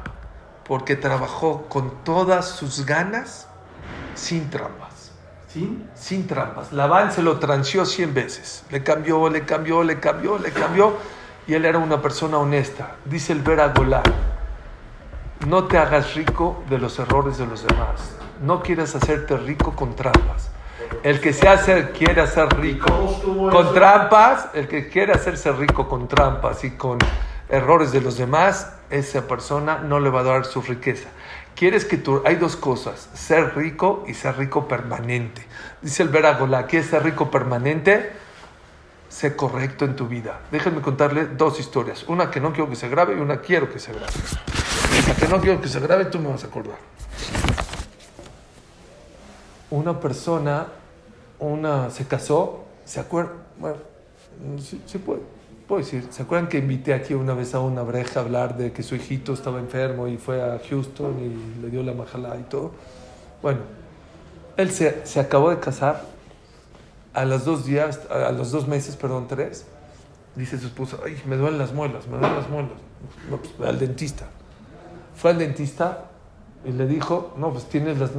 Porque trabajó con todas sus ganas, sin trampas. ¿Sí? Sin trampas. Labán se lo transió 100 veces. Le cambió, le cambió, le cambió, le cambió. Y él era una persona honesta. Dice el Vera Golá, no te hagas rico de los errores de los demás. No quieras hacerte rico con trampas. El que se hace, quiere hacer rico ¿Cómo estuvo con trampas, el que quiere hacerse rico con trampas y con errores de los demás, esa persona no le va a dar su riqueza. Quieres que tú, hay dos cosas, ser rico y ser rico permanente. Dice el Veragolá, ¿quieres ser rico permanente? Sé correcto en tu vida. Déjenme contarle dos historias. Una que no quiero que se grabe y una quiero que se grabe. Esa que no quiero que se grabe, tú me vas a acordar. Una persona, una se casó, ¿se acuerda? Bueno, sí, sí puede. Puedo decir, ¿se acuerdan que invité aquí una vez a una breja a hablar de que su hijito estaba enfermo y fue a Houston y le dio la majalá y todo? Bueno, él se, se acabó de casar, a los dos días, a los dos meses, perdón, tres, dice su esposa, ay, me duelen las muelas, me duelen las muelas. No, pues al dentista. Fue al dentista y le dijo, no, pues tienes las,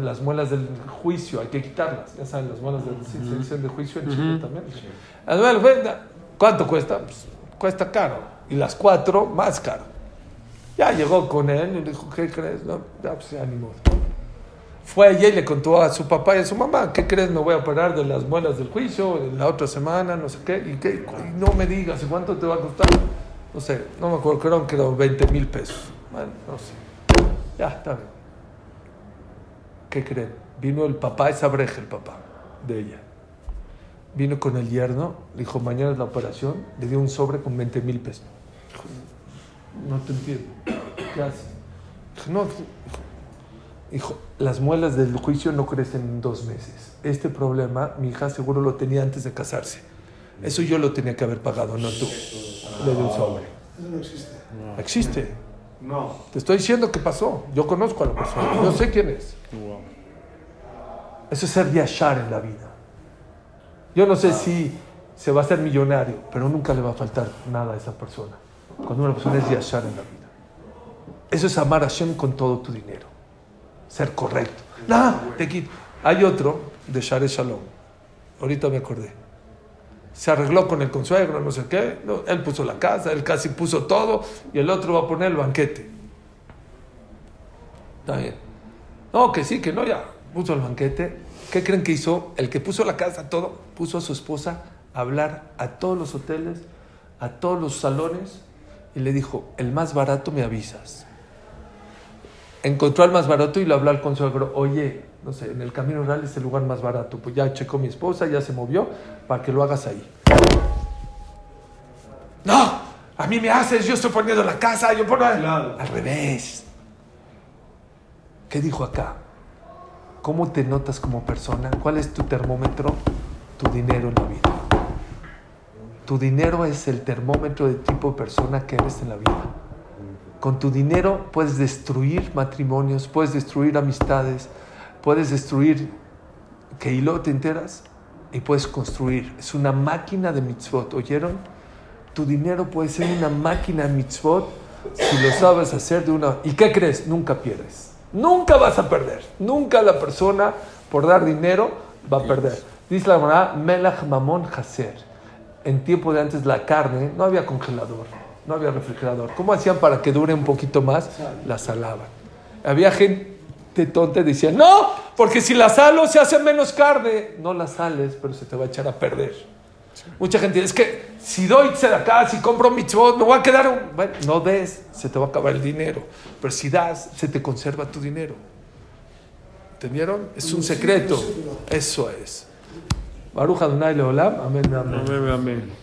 las muelas del juicio, hay que quitarlas. Ya saben, las muelas del, sí, se dicen de juicio en Chile también. Ah, bueno, bueno, ¿Cuánto cuesta? Pues, cuesta caro. Y las cuatro, más caro. Ya llegó con él y le dijo, ¿qué crees? No, ya, pues ya. Fue ella y le contó a su papá y a su mamá, ¿qué crees? Me voy a operar de las muelas del juicio en la otra semana, no sé qué. Y, qué, no me digas, ¿y cuánto te va a costar? No sé, no me acuerdo, creo que eran 20 mil pesos. Bueno, no sé. Ya, está bien. ¿Qué creen? Vino el papá, esa breja el papá de ella. Vino con el yerno, le dijo, mañana es la operación, le dio un sobre con 20 mil pesos. Dijo, no te entiendo. ¿Qué haces? Dijo, no, dijo, Dijo, las muelas del juicio no crecen en dos meses. Este problema mi hija seguro lo tenía antes de casarse. Eso yo lo tenía que haber pagado, no tú. Le dio un sobre. Eso no existe. Existe. No. Te estoy diciendo que pasó. Yo conozco a la persona. Yo sé quién es. Eso es ser yashar en la vida. Yo no sé si se va a ser millonario, pero nunca le va a faltar nada a esa persona. Cuando una persona es yashar en la vida. Eso es amar a Hashem con todo tu dinero. Ser correcto. No, te quito. Hay otro de Share Shalom. Ahorita me acordé. Se arregló con el consuegro, no sé qué. No, él puso la casa, él casi puso todo y el otro va a poner el banquete. Está bien. No, que sí, que no, ya puso el banquete. ¿Qué creen que hizo? El que puso la casa, todo, puso a su esposa a hablar a todos los hoteles, a todos los salones y le dijo, el más barato me avisas. Encontró al más barato y lo habló al consuegro, oye, no sé, en el Camino Real es el lugar más barato. Pues ya checó mi esposa, ya se movió, para que lo hagas ahí. No, a mí me haces, yo estoy poniendo la casa, yo pongo... Al revés. ¿Qué dijo acá? ¿Cómo te notas como persona? ¿Cuál es tu termómetro? Tu dinero en la vida. Tu dinero es el termómetro de tipo de persona que eres en la vida. Con tu dinero puedes destruir matrimonios, puedes destruir amistades, puedes destruir que hilo te enteras y puedes construir. Es una máquina de mitzvot. ¿Oyeron? Tu dinero puede ser una máquina de mitzvot si lo sabes hacer de una... ¿Y qué crees? Nunca pierdes. Nunca vas a perder. Nunca la persona por dar dinero va a perder. Dice la Gemara, Melach Mamón Haser. En tiempo de antes la carne no había congelador, no había refrigerador. ¿Cómo hacían para que dure un poquito más? La salaban. Había gente tonta que decía, no, porque si la salo se hace menos carne. No la sales, pero se te va a echar a perder. Mucha gente es que si doy acá, si compro mitzvot, me voy a quedar... un-". Bueno, no des, se te va a acabar el dinero. Pero si das, se te conserva tu dinero. ¿Entendieron? Es un secreto. Eso es. Baruch Adonai Leolam. Amén, amén. Amén, amén.